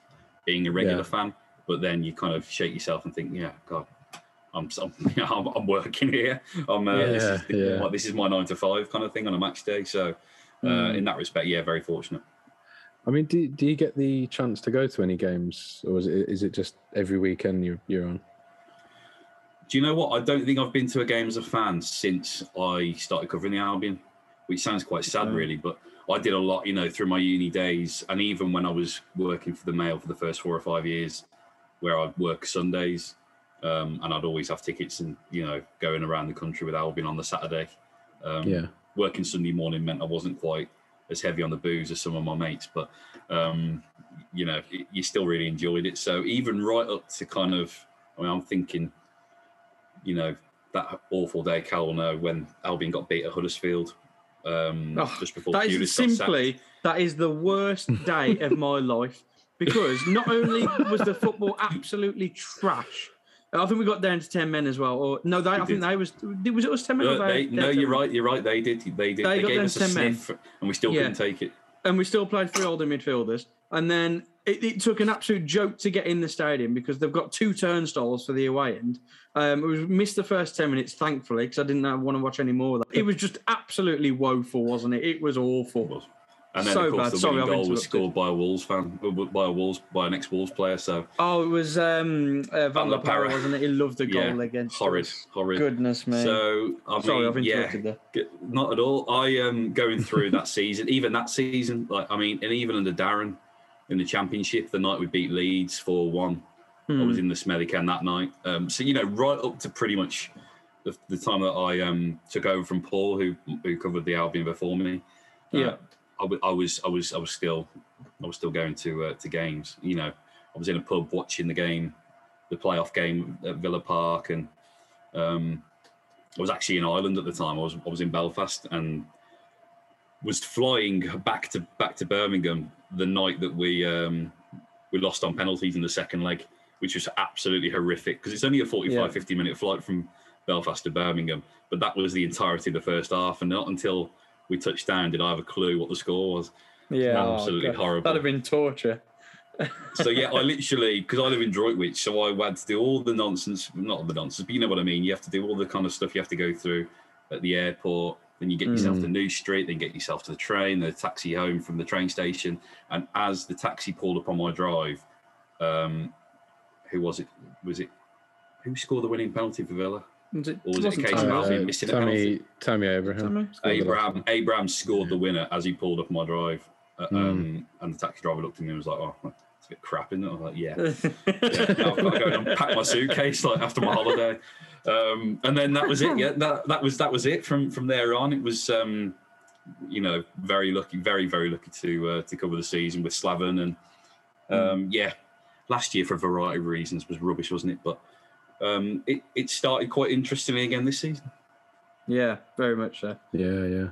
being a regular Yeah. fan but then you kind of shake yourself and think yeah god I'm, I'm, you I'm, I'm working here. I'm, uh, this, is the, yeah. like, this is my nine to five kind of thing on a match day. So, uh, Mm. in that respect, yeah, very fortunate. I mean, do, do you get the chance to go to any games, or is it, is it just every weekend you're, you're on? Do you know what? I don't think I've been to a game as a fan since I started covering the Albion, which sounds quite sad, Okay. really. But I did a lot, you know, through my uni days, and even when I was working for the Mail for the first four or five years, where I'd work Sundays, um, and I'd always have tickets and you know going around the country with Albion on the Saturday. Um, Yeah. working Sunday morning meant I wasn't quite as heavy on the booze as some of my mates, but um, you know, y- you still really enjoyed it. So even right up to kind of, I mean, I'm thinking, you know, that awful day, Cal will know when Albion got beat at Huddersfield um, Oh, just before That Pulis is sacked. simply that is the worst day of my life because not only was the football absolutely trash. I think we got down to ten men as well. Or no, they, I think they was was it us ten men? or No, they, they- no, you're right. You're right. They did. They did. They They, gave us a 10 men. sniff, and we still Yeah. couldn't take it. and we still played three older midfielders. And then it, it took an absolute joke to get in the stadium because they've got two turnstiles for the away end. Um, it was missed the first ten minutes, thankfully, because I didn't want to watch any more of that. It was just absolutely woeful, wasn't it? It was awful. was. And then, So of course, bad. the Sorry, winning goal was scored by a Wolves fan, uh, by a Wolves, by an ex-Wolves player. So Oh, it was um, uh, Van La Parra, wasn't it? He loved the Yeah, goal against horrid, us. horrid. Goodness me. So I Sorry, I've yeah, interrupted there. Not at all. I am going through that season, even that season. Like I mean, and even under Darren in the championship, the night we beat Leeds four one, I Hmm. was in the smelly can that night. Um, so you know, right up to pretty much the, the time that I um, took over from Paul, who who covered the Albion before me. uh, Yeah. I, w- I was I was I was still I was still going to uh, to games. You know, I was in a pub watching the game, the playoff game at Villa Park, and um, I was actually in Ireland at the time. I was I was in Belfast and was flying back to back to Birmingham the night that we um, we lost on penalties in the second leg, which was absolutely horrific because it's only a 45 Yeah. 50 minute flight from Belfast to Birmingham, but that was the entirety of the first half, and not until we touched down did I have a clue what the score was. yeah, oh, absolutely God. horrible. That'd have been torture. So yeah, I literally because I live in Droitwich, so I had to do all the nonsense, not the nonsense, but you know what I mean. You have to do all the kind of stuff you have to go through at the airport. Then you get yourself to New Street, then get yourself to the train, the taxi home from the train station. And as the taxi pulled up on my drive, um, who was it? Was it who scored the winning penalty for Villa? Was it, Or was it a wasn't case of Tammy, Albion was Albion it? missing a Tammy, penalty? Tammy Abraham. Tammy? scored the last Abraham Abraham scored the winner as he pulled up my drive, uh, um, and the taxi driver looked at me and was like, "Oh, it's a bit crap, isn't it?" I was like, "Yeah." yeah, I've got to go and unpack my suitcase like after my holiday, um, and then that was it. Yeah, that that was that was it. From from there on, it was um, you know very lucky, very very lucky to uh, to cover the season with Slaven, and um, yeah, last year for a variety of reasons was rubbish, wasn't it? But um, it it started quite interestingly again this season. Yeah, very much so. Yeah, yeah,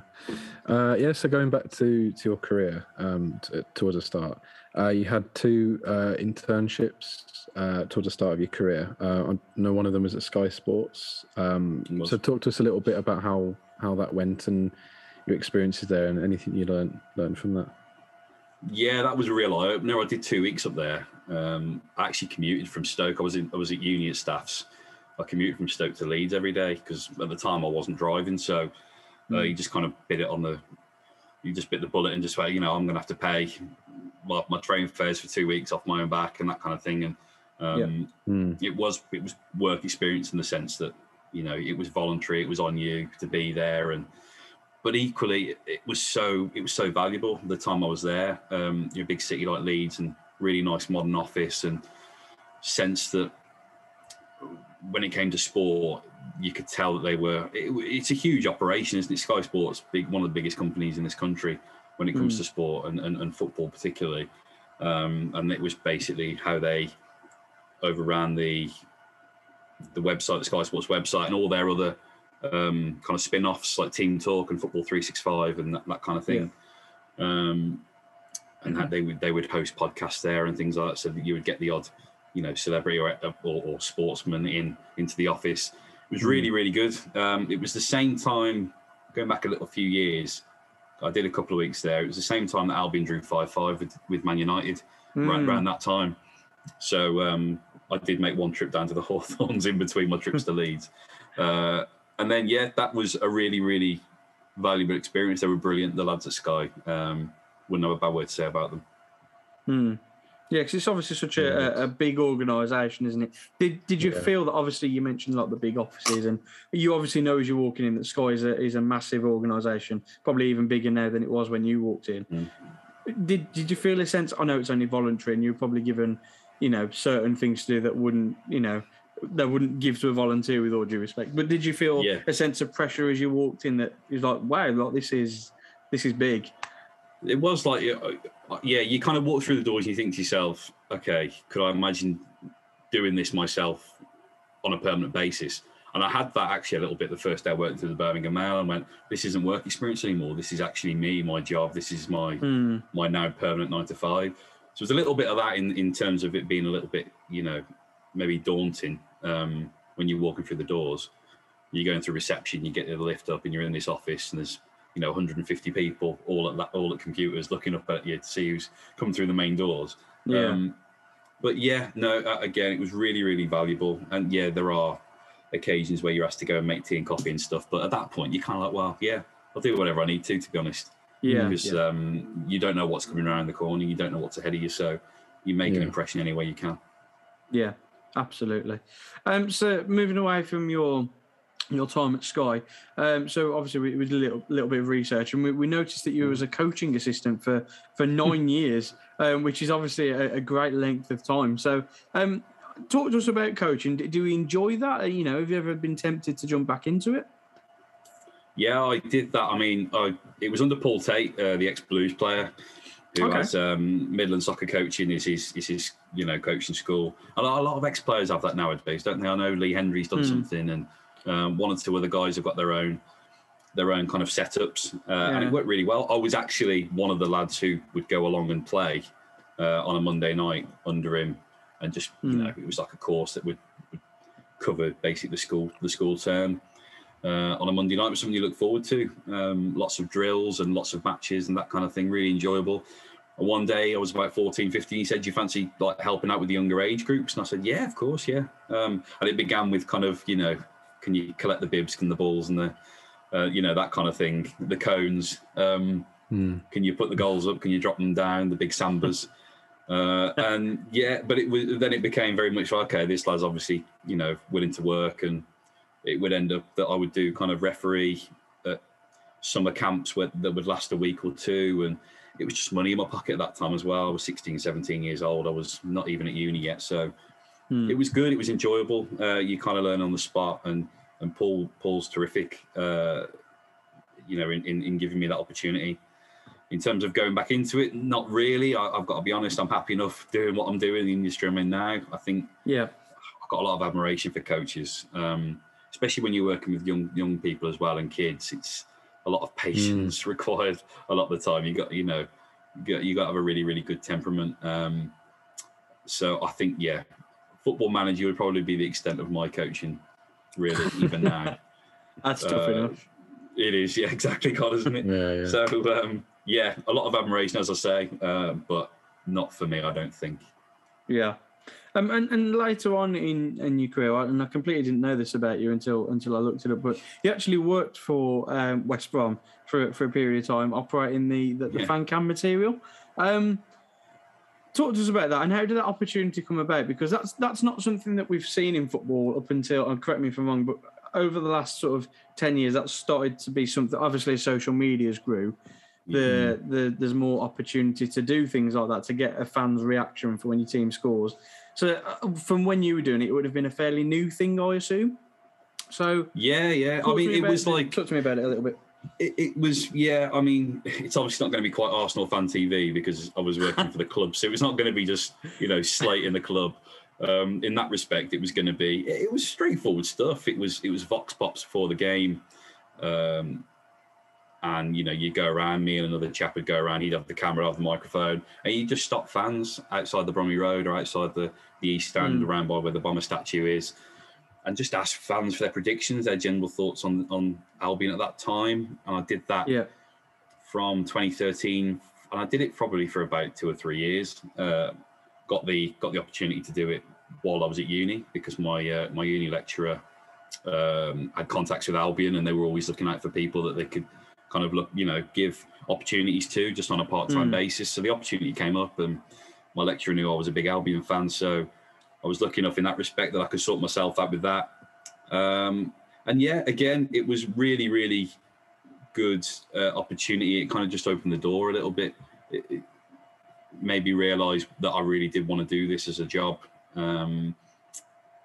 uh, yeah. So going back to to your career, um, t- towards the start, uh, you had two uh, internships uh, towards the start of your career. Uh, I know one of them was at Sky Sports. Um, so talk to us a little bit about how how that went and your experiences there, and anything you learned learned from that. Yeah, that was a real eye opener. I did two weeks up there. Um, I actually commuted from Stoke. I was in, I was at uni at Staffs. I commuted from Stoke to Leeds every day because at the time I wasn't driving. So uh, you just kind of bit it on the, you just bit the bullet and just went, you know, I'm going to have to pay my, my train fares for two weeks off my own back and that kind of thing. And um, Mm. it was it was work experience in the sense that you know it was voluntary, it was on you to be there, and but equally it, it was so it was so valuable the time I was there. Um, in a big city like Leeds and really nice modern office and sense that when it came to sport, you could tell that they were. It, it's a huge operation, isn't it? Sky Sports, big one of the biggest companies in this country when it comes Mm. to sport and, and, and football particularly. Um, and it was basically how they overran the the website, the Sky Sports website, and all their other um, kind of spin-offs like Team Talk and Football 365 and that, that kind of thing. Um, and that they would they would host podcasts there and things like that, so that you would get the odd, you know, celebrity or or, or sportsman in into the office. It was really really good. Um, it was the same time going back a little few years. I did a couple of weeks there. It was the same time that Albion drew five five with, with Man United Mm. around that time. So um, I did make one trip down to the Hawthorns in between my trips to Leeds. Uh, and then, yeah, that was a really, really valuable experience. They were brilliant, the lads at Sky. Um, wouldn't have a bad word to say about them. Hmm. Yeah, because it's obviously such a, a, a big organisation, isn't it? Did Did you Yeah. feel that? Obviously, you mentioned like the big offices, and you obviously know as you're walking in that Sky is a, is a massive organisation, probably even bigger now than it was when you walked in. Mm. Did Did you feel a sense? I know it's only voluntary, and you're probably given, you know, certain things to do that wouldn't, you know, that wouldn't give to a volunteer with all due respect. But did you feel Yeah. a sense of pressure as you walked in that you're like, wow, like this is this is big. It was like, uh, yeah, you kind of walk through the doors and you think to yourself, okay, could I imagine doing this myself on a permanent basis? And I had that actually a little bit the first day I worked through the Birmingham Mail and went, this isn't work experience anymore. This is actually me, my job. This is my Hmm. my now permanent nine to five. So there's a little bit of that in, in terms of it being a little bit, you know, maybe daunting um, when you're walking through the doors. You're going through reception, you get the lift up, and you're in this office, and there's you know 150 people all at that, all at computers looking up at you to see who's come through the main doors. Yeah. Um, but yeah, no, again, it was really, really valuable. And yeah, there are occasions where you're asked to go and make tea and coffee and stuff. But at that point, you're kind of like, well, yeah, I'll do whatever I need to, to be honest yeah. because yeah. um, you don't know what's coming around the corner, you don't know what's ahead of you, so you make an impression any way you can. Yeah, absolutely. Um, so moving away from your your time at Sky, um, so obviously we, we did a little little bit of research, and we, we noticed that you was a coaching assistant for for nine years, um, which is obviously a, a great length of time. So. Um, Talk to us about coaching. Do do you enjoy that? You know, have you ever been tempted to jump back into it? Yeah, I did that. I mean, I, it was under Paul Tait, uh, the ex Blues player, who Okay. has um, Midland soccer coaching is his is his you know coaching school. A lot, a lot of ex players have that nowadays, don't they? I know Lee Hendrie's done Hmm. something, and um, one or two other guys have got their own their own kind of setups, uh, and it worked really well. I was actually one of the lads who would go along and play uh, on a Monday night under him, and just you Hmm. know it was like a course that would, would cover basically the school the school term uh, on a Monday night was something you look forward to. Um, lots of drills and lots of matches and that kind of thing, really enjoyable. And one day I was about 14, 15. He said, Do you fancy like helping out with the younger age groups? And I said, Yeah, of course, yeah. Um, and it began with kind of, you know, can you collect the bibs, can the balls and the, uh, you know, that kind of thing, the cones. Um, Hmm. can you put the goals up? Can you drop them down? The big sambas. Uh, and yeah, but it was then it became very much like, okay, this lad's obviously you know willing to work, and it would end up that I would do kind of referee at summer camps where, that would last a week or two, and it was just money in my pocket at that time as well. I was 16, 17 years old. I was not even at uni yet, so Hmm. it was good. It was enjoyable. Uh, you kind of learn on the spot, and and Paul Paul's terrific. Uh, you know, in, in, in giving me that opportunity. In terms of going back into it, not really. I, I've got to be honest. I'm happy enough doing what I'm doing in the industry I'm in now. I think Yeah, I've got a lot of admiration for coaches, um, especially when you're working with young young people as well and kids. It's a lot of patience required a lot of the time. You got you know you got, you got to have a really really good temperament. Um, so I think yeah, football manager would probably be the extent of my coaching, really even now. that's tough Uh, enough. It is yeah exactly, God, isn't it? Yeah, yeah. So um, yeah, a lot of admiration as I say, uh, but not for me. I don't think. Yeah. Um, and, and later on in, in your career, and I completely didn't know this about you until until I looked it up, but you actually worked for um, West Brom for, for a period of time, operating the, the, the Yeah. fan cam material. Um, talk to us about that and how did that opportunity come about? Because that's that's not something that we've seen in football up until. And correct me if I'm wrong, but over the last sort of ten years, that's started to be something. Obviously, as social media's grew. The, the there's more opportunity to do things like that to get a fan's reaction for when your team scores. So uh, from when you were doing it, it would have been a fairly new thing, I assume. So Yeah, yeah. I mean, me it was like talk to me about it a little bit. It, it was yeah i mean it's obviously not going to be quite arsenal fan tv because i was working for the club so it was not going to be just you know slate in the club. Um, in that respect it was going to be it, was straightforward stuff. It was it was vox pops before the game. Um, and you know you go around me and another chap would go around he'd have the camera have the microphone and you just stop fans outside the Brummie Road or outside the the east stand Mm. around by where the bomber statue is and just ask fans for their predictions, their general thoughts on on Albion at that time. And I did that Yeah. from 2013, and I did it probably for about two or three years. Uh, got the got the opportunity to do it while I was at uni because my uh, my uni lecturer um, had contacts with Albion, and they were always looking out for people that they could kind of look, you know, give opportunities to just on a part time Mm. basis. So the opportunity came up, and my lecturer knew I was a big Albion fan, so I was lucky enough in that respect that I could sort myself out with that. Um, and yeah, again, it was really, really good uh, opportunity. It kind of just opened the door a little bit. It, it made me realise that I really did want to do this as a job. Um,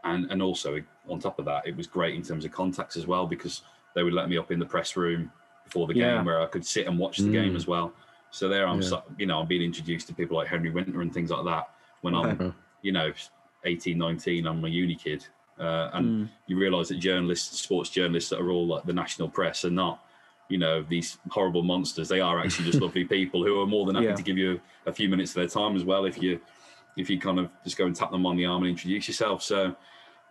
and and also on top of that, it was great in terms of contacts as well because they would let me up in the press room before the Yeah. game where I could sit and watch the game Mm. as well. So there, I'm, Yeah. you know, I'm being introduced to people like Henry Winter and things like that when I'm, you know, 18, 19, I'm a uni kid. Uh, and Mm. you realise that journalists, sports journalists that are all like the national press are not, you know, these horrible monsters. They are actually just lovely people who are more than happy Yeah. to give you a, few minutes of their time as well if you if you kind of just go and tap them on the arm and introduce yourself. So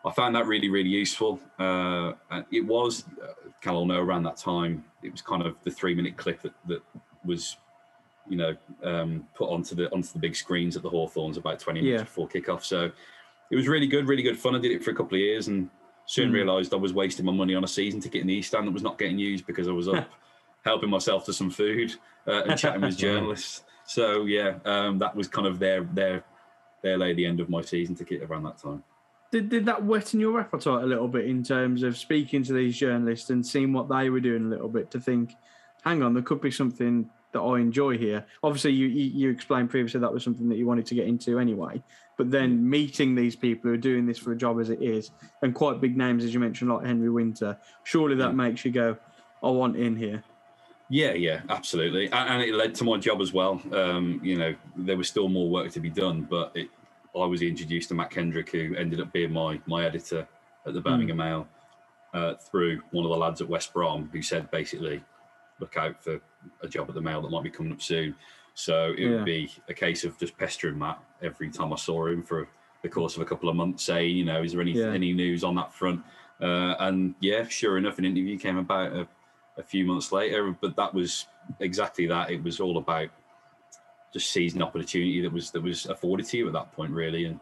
I found that really, really useful. Uh, and it was, uh, Cal know around that time, it was kind of the three minute clip that, that was, you know, um, put onto the onto the big screens at the Hawthorns about 20 minutes Yeah. before kickoff. So it was really good, really good fun. I did it for a couple of years and soon Mm. realised I was wasting my money on a season ticket in the East Stand that was not getting used because I was up helping myself to some food uh, and chatting with journalists. So yeah, um, that was kind of their their there lay the end of my season ticket around that time. Did, did that weten your appetite a little bit in terms of speaking to these journalists and seeing what they were doing a little bit to think, hang on, there could be something that I enjoy here. Obviously, you, you, you explained previously that was something that you wanted to get into anyway. But then meeting these people who are doing this for a job as it is, and quite big names, as you mentioned, like Henry Winter, surely that Mm. makes you go, I want in here. Yeah, yeah, absolutely, and, and it led to my job as well. Um, you know, there was still more work to be done, but it, I was introduced to Matt Kendrick, who ended up being my my editor at the Birmingham Mail, uh, through one of the lads at West Brom, who said basically, look out for a job at the Mail that might be coming up soon. So it Yeah. would be a case of just pestering Matt every time I saw him for the course of a couple of months, saying, you know, is there any Yeah. any news on that front? Uh, and yeah, sure enough, an interview came about a, a few months later. But that was exactly that. It was all about just seizing opportunity that was that was afforded to you at that point, really, and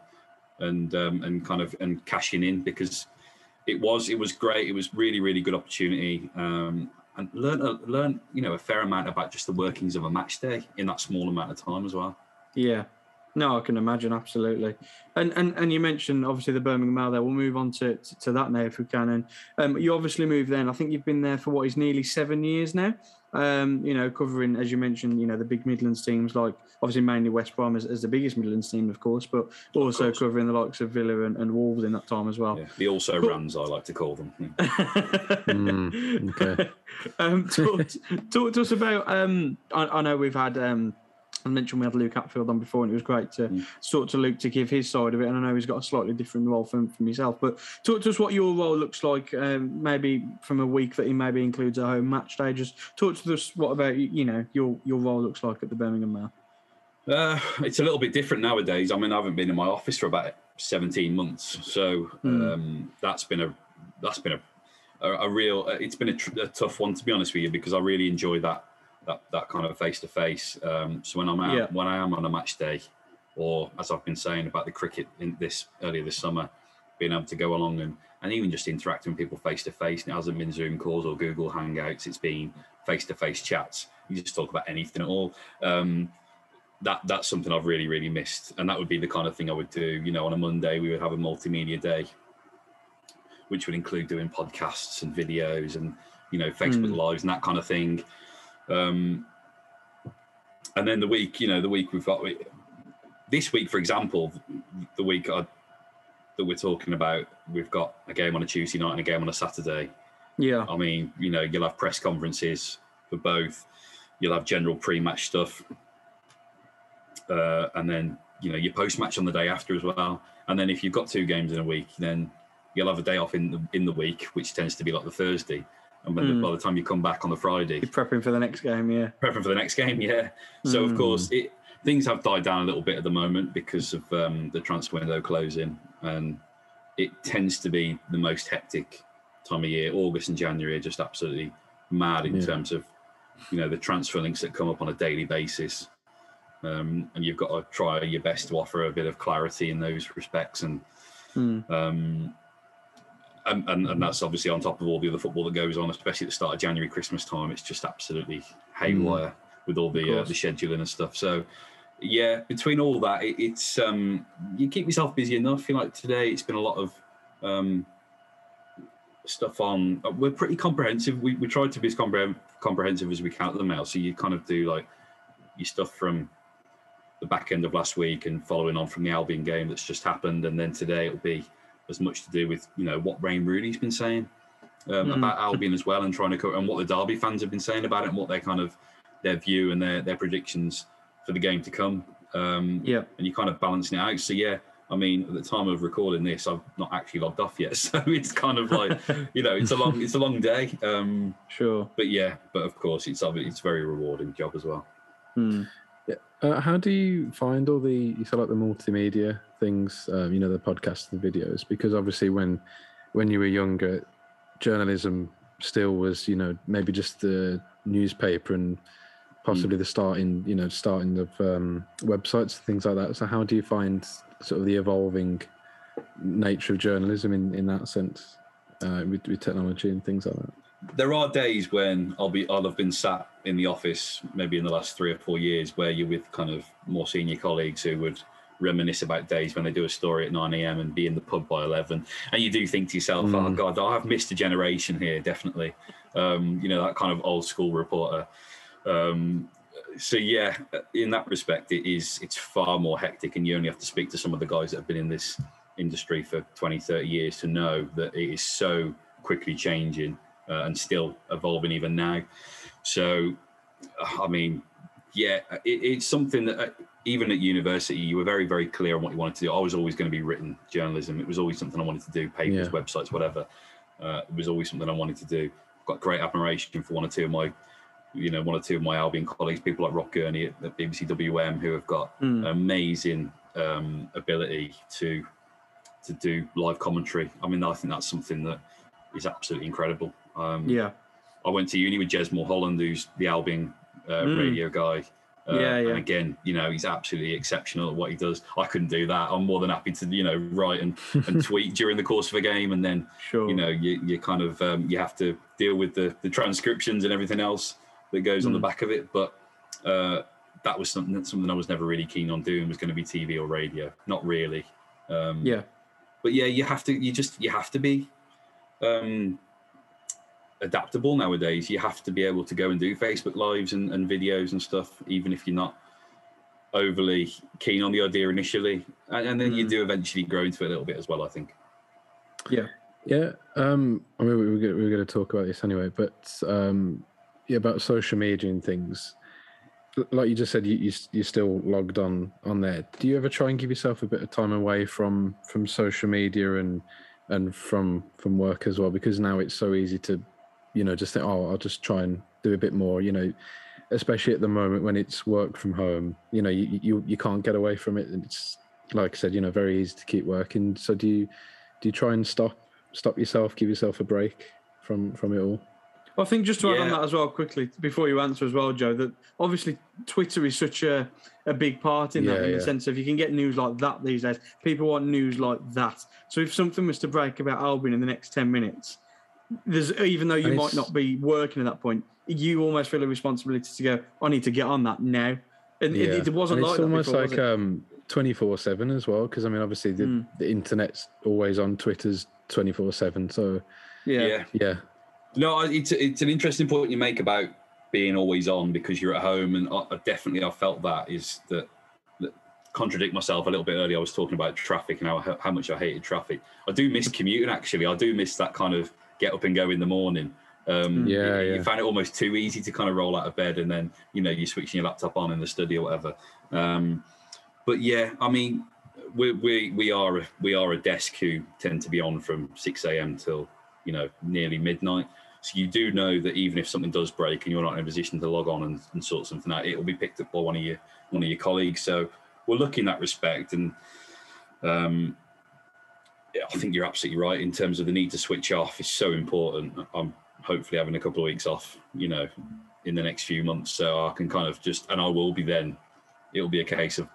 and um, and kind of and cashing in because it was it was great. It was really really good opportunity. Um, and learn a, learn you know a fair amount about just the workings of a match day in that small amount of time as well. Yeah. No, I can imagine absolutely. And and and you mentioned obviously the Birmingham Mail there. We'll move on to, to, to that now if we can. And um, you obviously moved then. I think you've been there for what is nearly seven years now. Um, you know, covering as you mentioned, you know, the big Midlands teams like obviously mainly West Brom as, as the biggest Midlands team, of course, but also course. covering the likes of Villa and, and Wolves in that time as well. Yeah. The also Cool. runs I like to call them. Mm, okay. um, talk, talk to us about. Um, I, I know we've had. Um, I mentioned we had Luke Hatfield on before, and it was great to Mm. talk to Luke to give his side of it. And I know he's got a slightly different role from, from yourself. But talk to us what your role looks like, um, maybe from a week that he maybe includes a home match day. Just talk to us what about you know your your role looks like at the Birmingham Mail. Uh, it's a little bit different nowadays. I mean, I haven't been in my office for about 17 months, so Mm. um, that's been a that's been a a, a real. uh, It's been a, tr- a tough one to be honest with you because I really enjoy that that that kind of face to face. So when I'm out, Yeah. when I am on a match day, or as I've been saying about the cricket in this earlier this summer, being able to go along and and even just interacting with people face to face. And it hasn't been Zoom calls or Google Hangouts. It's been face to face chats. You just talk about anything at all. Um, that that's something I've really really missed, and that would be the kind of thing I would do. You know, on a Monday we would have a multimedia day, which would include doing podcasts and videos and you know Facebook Mm. lives and that kind of thing. Um, and then the week, you know, the week we've got this week, for example, the week I, that we're talking about, we've got a game on a Tuesday night and a game on a Saturday. Yeah. I mean, you know, you'll have press conferences for both. You'll have general pre-match stuff, uh, and then you know your post-match on the day after as well. And then if you've got two games in a week, then you'll have a day off in the in the week, which tends to be like the Thursday. And when the, Mm. by the time you come back on the Friday, You're prepping for the next game. Yeah. prepping for the next game. Yeah. So of Mm. course, it things have died down a little bit at the moment because of um, the transfer window closing, and it tends to be the most hectic time of year. August and January are just absolutely mad in Yeah. terms of you know the transfer links that come up on a daily basis. Um, and you've got to try your best to offer a bit of clarity in those respects, and Mm. um, and, and, and that's obviously on top of all the other football that goes on, especially at the start of January, Christmas time. It's just absolutely haywire with all the uh, the scheduling and stuff. So, yeah, between all that, it, it's um, you keep yourself busy enough. I feel like today it's been a lot of um, stuff on. uh, We're pretty comprehensive. We we try to be as compreh- comprehensive as we can at the mail. So you kind of do like your stuff from the back end of last week and following on from the Albion game that's just happened, and then today it'll be as much to do with you know what Wayne Rooney's been saying um, Mm. about Albion as well, and trying to cover and what the Derby fans have been saying about it, and what their kind of their view and their their predictions for the game to come. Um, Yeah. and you're kind of balancing it out. So yeah, I mean, at the time of recording this, I've not actually logged off yet, so it's kind of like you know, it's a long it's a long day. Um, Sure. but yeah, but of course, it's it's a very rewarding job as well. Mm. Uh, how do you find all the you said like the multimedia things? Um, you know, the podcasts, the videos, because obviously when when you were younger, journalism still was you know maybe just the newspaper and possibly the starting you know starting of um, websites things like that. So how do you find sort of the evolving nature of journalism in in that sense uh, with, with technology and things like that? There are days when I'll be I'll have been sat in the office maybe in the last three or four years where you're with kind of more senior colleagues who would reminisce about days when they do a story at 9 a.m. and be in the pub by 11 and you do think to yourself oh Mm. god I've missed a generation here definitely um, you know that kind of old school reporter um, so yeah in that respect it is it's far more hectic and you only have to speak to some of the guys that have been in this industry for 20 30 years to know that it is so quickly changing uh, and still evolving even now. So, uh, I mean, yeah, it, it's something that uh, even at university, you were very, very clear on what you wanted to do. I was always going to be written journalism. It was always something I wanted to do, papers, Yeah. websites, whatever. Uh, it was always something I wanted to do. I've got great admiration for one or two of my, you know, one or two of my Albion colleagues, people like Rock Gurney at, at BBC WM, who have got Mm. amazing um, ability to to do live commentary. I mean, I think that's something that is absolutely incredible. Um, Yeah. I went to uni with Jez Mulholland, who's the Albion uh, Mm. radio guy. Uh, Yeah, yeah. And again, you know, he's absolutely exceptional at what he does. I couldn't do that. I'm more than happy to, you know, write and, and tweet during the course of a game, and then Sure. you know, you, you kind of um, you have to deal with the the transcriptions and everything else that goes on the Mm. back of it. But uh, that was something something I was never really keen on doing. Was going to be TV or radio. Not really. Um, yeah. but yeah, you have to. You just you have to be um, adaptable nowadays. You have to be able to go and do Facebook lives and, and videos and stuff, even if you're not overly keen on the idea initially, and, and then you Mm. do eventually grow into it a little bit as well. I think. Yeah. Yeah, um, I mean, we were going we were going to talk about this anyway, but um, yeah, about social media and things. Like you just said, you, you you're still logged on on there. Do you ever try and give yourself a bit of time away from from social media and and from from work as well? Because now it's so easy to, you know, just think, oh, I'll just try and do a bit more. You know, especially at the moment when it's work from home. You know, you you, you can't get away from it, and it's like I said, you know, very easy to keep working. So do you do you try and stop stop yourself, give yourself a break from from it all? Well, I think just to add on that as well, quickly before you answer as well, Joe, that obviously Twitter is such a, a big part in that, in yeah. the sense of you can get news like that these days. People want news like that. So if something was to break about Albion in the next ten minutes, there's even though you might not be working at that point, you almost feel a responsibility to go. I need to get on that now. And it, it wasn't and like it's that almost before, was like it? um 24 7 as well because i mean obviously the, Mm. the internet's always on twitter's 24 7 so yeah. yeah No, it's it's an interesting point you make about being always on because you're at home, and I, I definitely I felt that is that, that contradict myself a little bit earlier. I was talking about traffic and how how much I hated traffic. I do miss commuting actually. I do miss that kind of get up and go in the morning. Um, Yeah, you, yeah. you find it almost too easy to kind of roll out of bed and then you know you're switching your laptop on in the study or whatever. Um, but yeah, I mean, we we we are a, we are a desk who tend to be on from six a.m. till you know nearly midnight. So you do know that even if something does break and you're not in a position to log on and, and sort something out, it will be picked up by one of your one of your colleagues. So we're lucky in that respect, and um, I think you're absolutely right in terms of the need to switch off is so important. I'm hopefully having a couple of weeks off, you know, in the next few months, so I can kind of just and I will be then. It'll be a case of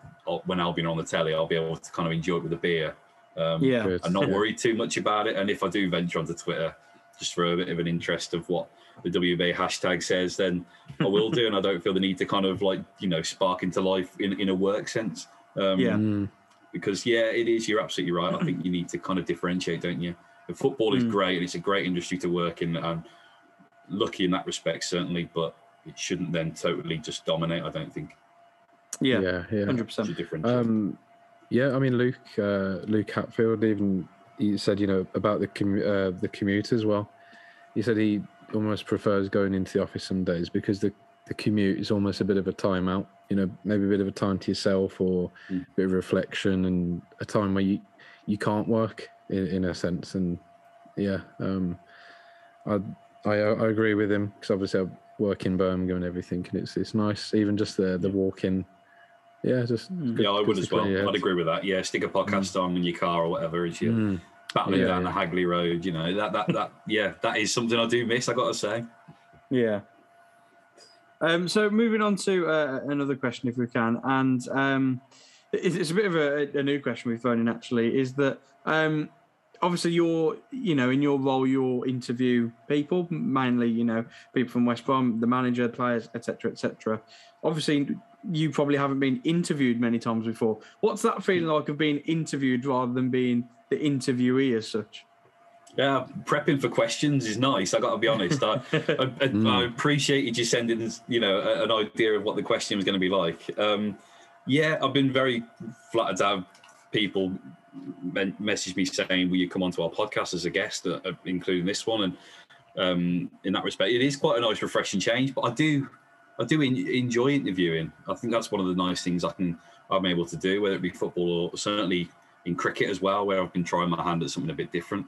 when I'll be on the telly, I'll be able to kind of enjoy it with a beer. Um, Yeah. and not worry too much about it. And if I do venture onto Twitter, just for a bit of an interest of what the WBA hashtag says, then I will do. and I don't feel the need to kind of like, you know, spark into life in, in a work sense. Um, Yeah. Because, yeah, it is. You're absolutely right. I think you need to kind of differentiate, don't you? And football is Mm. great and it's a great industry to work in. And lucky in that respect, certainly. But it shouldn't then totally just dominate, I don't think. Yeah. yeah yeah hundred percent. differentiate. Um, yeah, I mean Luke uh, Luke Hatfield even he said you know about the commu- uh, the commute as well. He said he almost prefers going into the office some days because the the commute is almost a bit of a timeout. You know, maybe a bit of a time to yourself or Mm. a bit of reflection and a time where you you can't work in, in a sense. And yeah, um, I I, I agree with him because obviously I work in Birmingham and everything, and it's it's nice even just the the walk in. Yeah, just Mm. good- yeah, I would as well. clear your I'd agree with that. Yeah, stick a podcast on in your car or whatever as you're Mm. battling Yeah, down yeah. the Hagley Road. You know that that that yeah, that is something I do miss. I got to say. Yeah. Um, so moving on to uh, another question, if we can, and um, it- it's a bit of a, a new question we've thrown in. Actually, is that um, obviously you're, you know, in your role, you'll interview people, mainly, you know, people from West Brom, the manager, players, etc., etc. Obviously, you probably haven't been interviewed many times before. What's that feeling like of being interviewed rather than being the interviewee as such? Yeah, prepping for questions is nice. I got to be honest. I, I, I, Mm. I appreciated you sending, you know, a- an idea of what the question was going to be like. Um, yeah, I've been very flattered to have people men- message me saying, "Will you come onto our podcast as a guest, uh, uh, including this one?" And um, in that respect, it is quite a nice, refreshing change. But I do, I do en- enjoy interviewing. I think that's one of the nice things I can I'm able to do, whether it be football or certainly in cricket as well, where I've been trying my hand at something a bit different.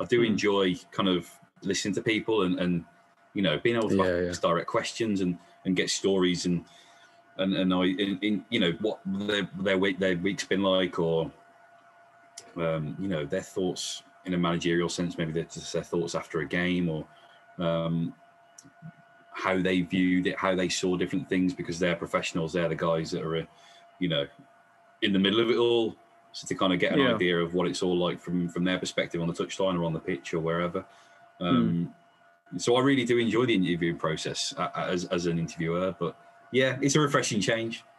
I do Mm. enjoy kind of listening to people and, and you know being able to Yeah, ask direct questions and, and get stories and and and I in, in you know what their their week their week's been like or um, you know their thoughts in a managerial sense maybe they're just their thoughts after a game or um, how they viewed it how they saw different things because they're professionals they're the guys that are you know in the middle of it all so to kind of get an Yeah. idea of what it's all like from from their perspective on the touchline or on the pitch or wherever um, so I really do enjoy the interview process uh, as, as an interviewer but yeah it's a refreshing change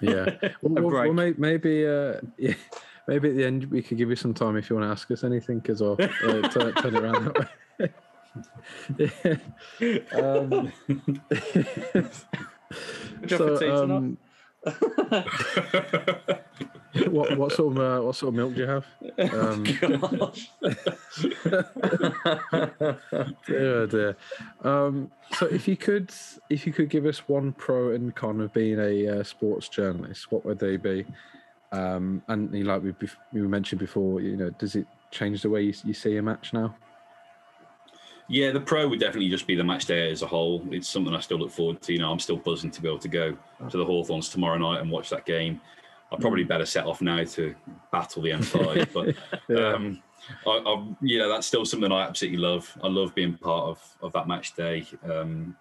Yeah. Well, A well, well, break. maybe, uh, yeah, maybe at the end we could give you some time if you want to ask us anything, because I'll uh, turn, turn it around that way. yeah. Um, Would you have to tea so, um, what what sort of uh, what sort of milk do you have? Um, dear, dear. Um, so if you could if you could give us one pro and con of being a uh, sports journalist, what would they be? Um, and like we, we mentioned before, you know, does it change the way you, you see a match now? Yeah, the pro would definitely just be the match day as a whole. It's something I still look forward to. You know, I'm still buzzing to be able to go to the Hawthorns tomorrow night and watch that game. I probably better set off now to battle the M5, but Yeah. um, I, I, you know, that's still something I absolutely love. I love being part of of that match day, um,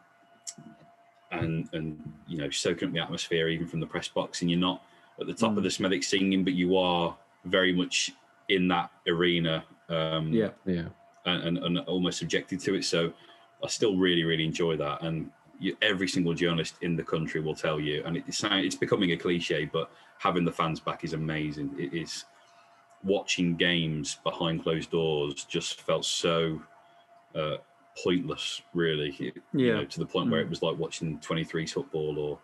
and and you know, soaking up the atmosphere even from the press box. And you're not at the top of the Smethwick singing, but you are very much in that arena. Um, yeah. Yeah, and, and, and almost subjected to it. So I still really, really enjoy that. And you, every single journalist in the country will tell you, and it's it's becoming a cliche, but having the fans back is amazing. It is watching games behind closed doors just felt so uh, pointless, really. It- you Yeah. know, to the point where Mm. it was like watching 23s football, or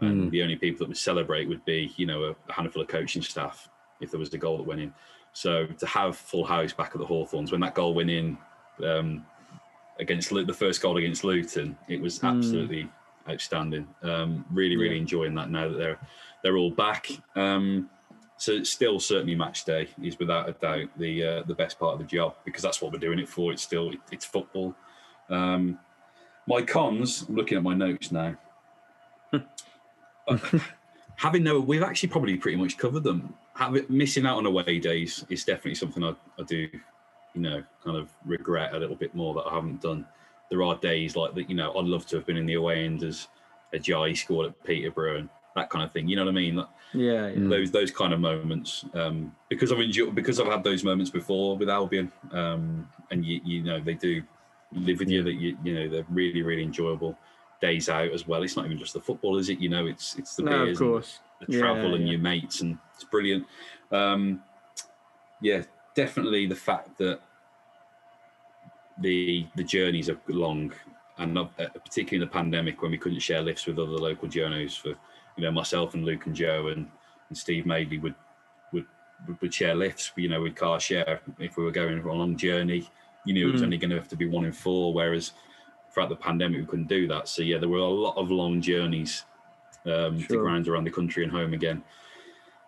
and Mm. the only people that would celebrate would be you know a, a handful of coaching staff if there was a goal that went in. So to have full house back at the Hawthorns when that goal went in um, against the first goal against Luton, it was Mm. absolutely outstanding. Um, really, really Yeah. enjoying that now that they're they're all back. Um, so it's still certainly match day is without a doubt the uh, the best part of the job because that's what we're doing it for. It's still it's football. Um, my cons. I'm looking at my notes now. having no, we've actually probably pretty much covered them. Having missing out on away days is definitely something I, I do, you know, kind of regret a little bit more that I haven't done. There are days like that, you know, I'd love to have been in the away end as a Jai scored at Peterborough and that kind of thing. You know what I mean? Like, Yeah, yeah. Mm. those those kind of moments um, because I've enjoyed because I've had those moments before with Albion, um, and you you know they do live with you that you you know they're really really enjoyable days out as well. It's not even just the football, is it? You know, it's it's the no, of beers and course. the Yeah, travel and yeah. your mates, and it's brilliant. Um, yeah, definitely the fact that the the journeys are long, and not, uh, particularly in the pandemic when we couldn't share lifts with other local journos. For you know, myself and Luke and Joe and, and Steve Madeley would would would- share lifts. You know, with car share if we were going on a long journey. You knew it was Mm. only going to have to be one in four, whereas throughout the pandemic we couldn't do that. So yeah, there were a lot of long journeys um, to grind around the country and home again.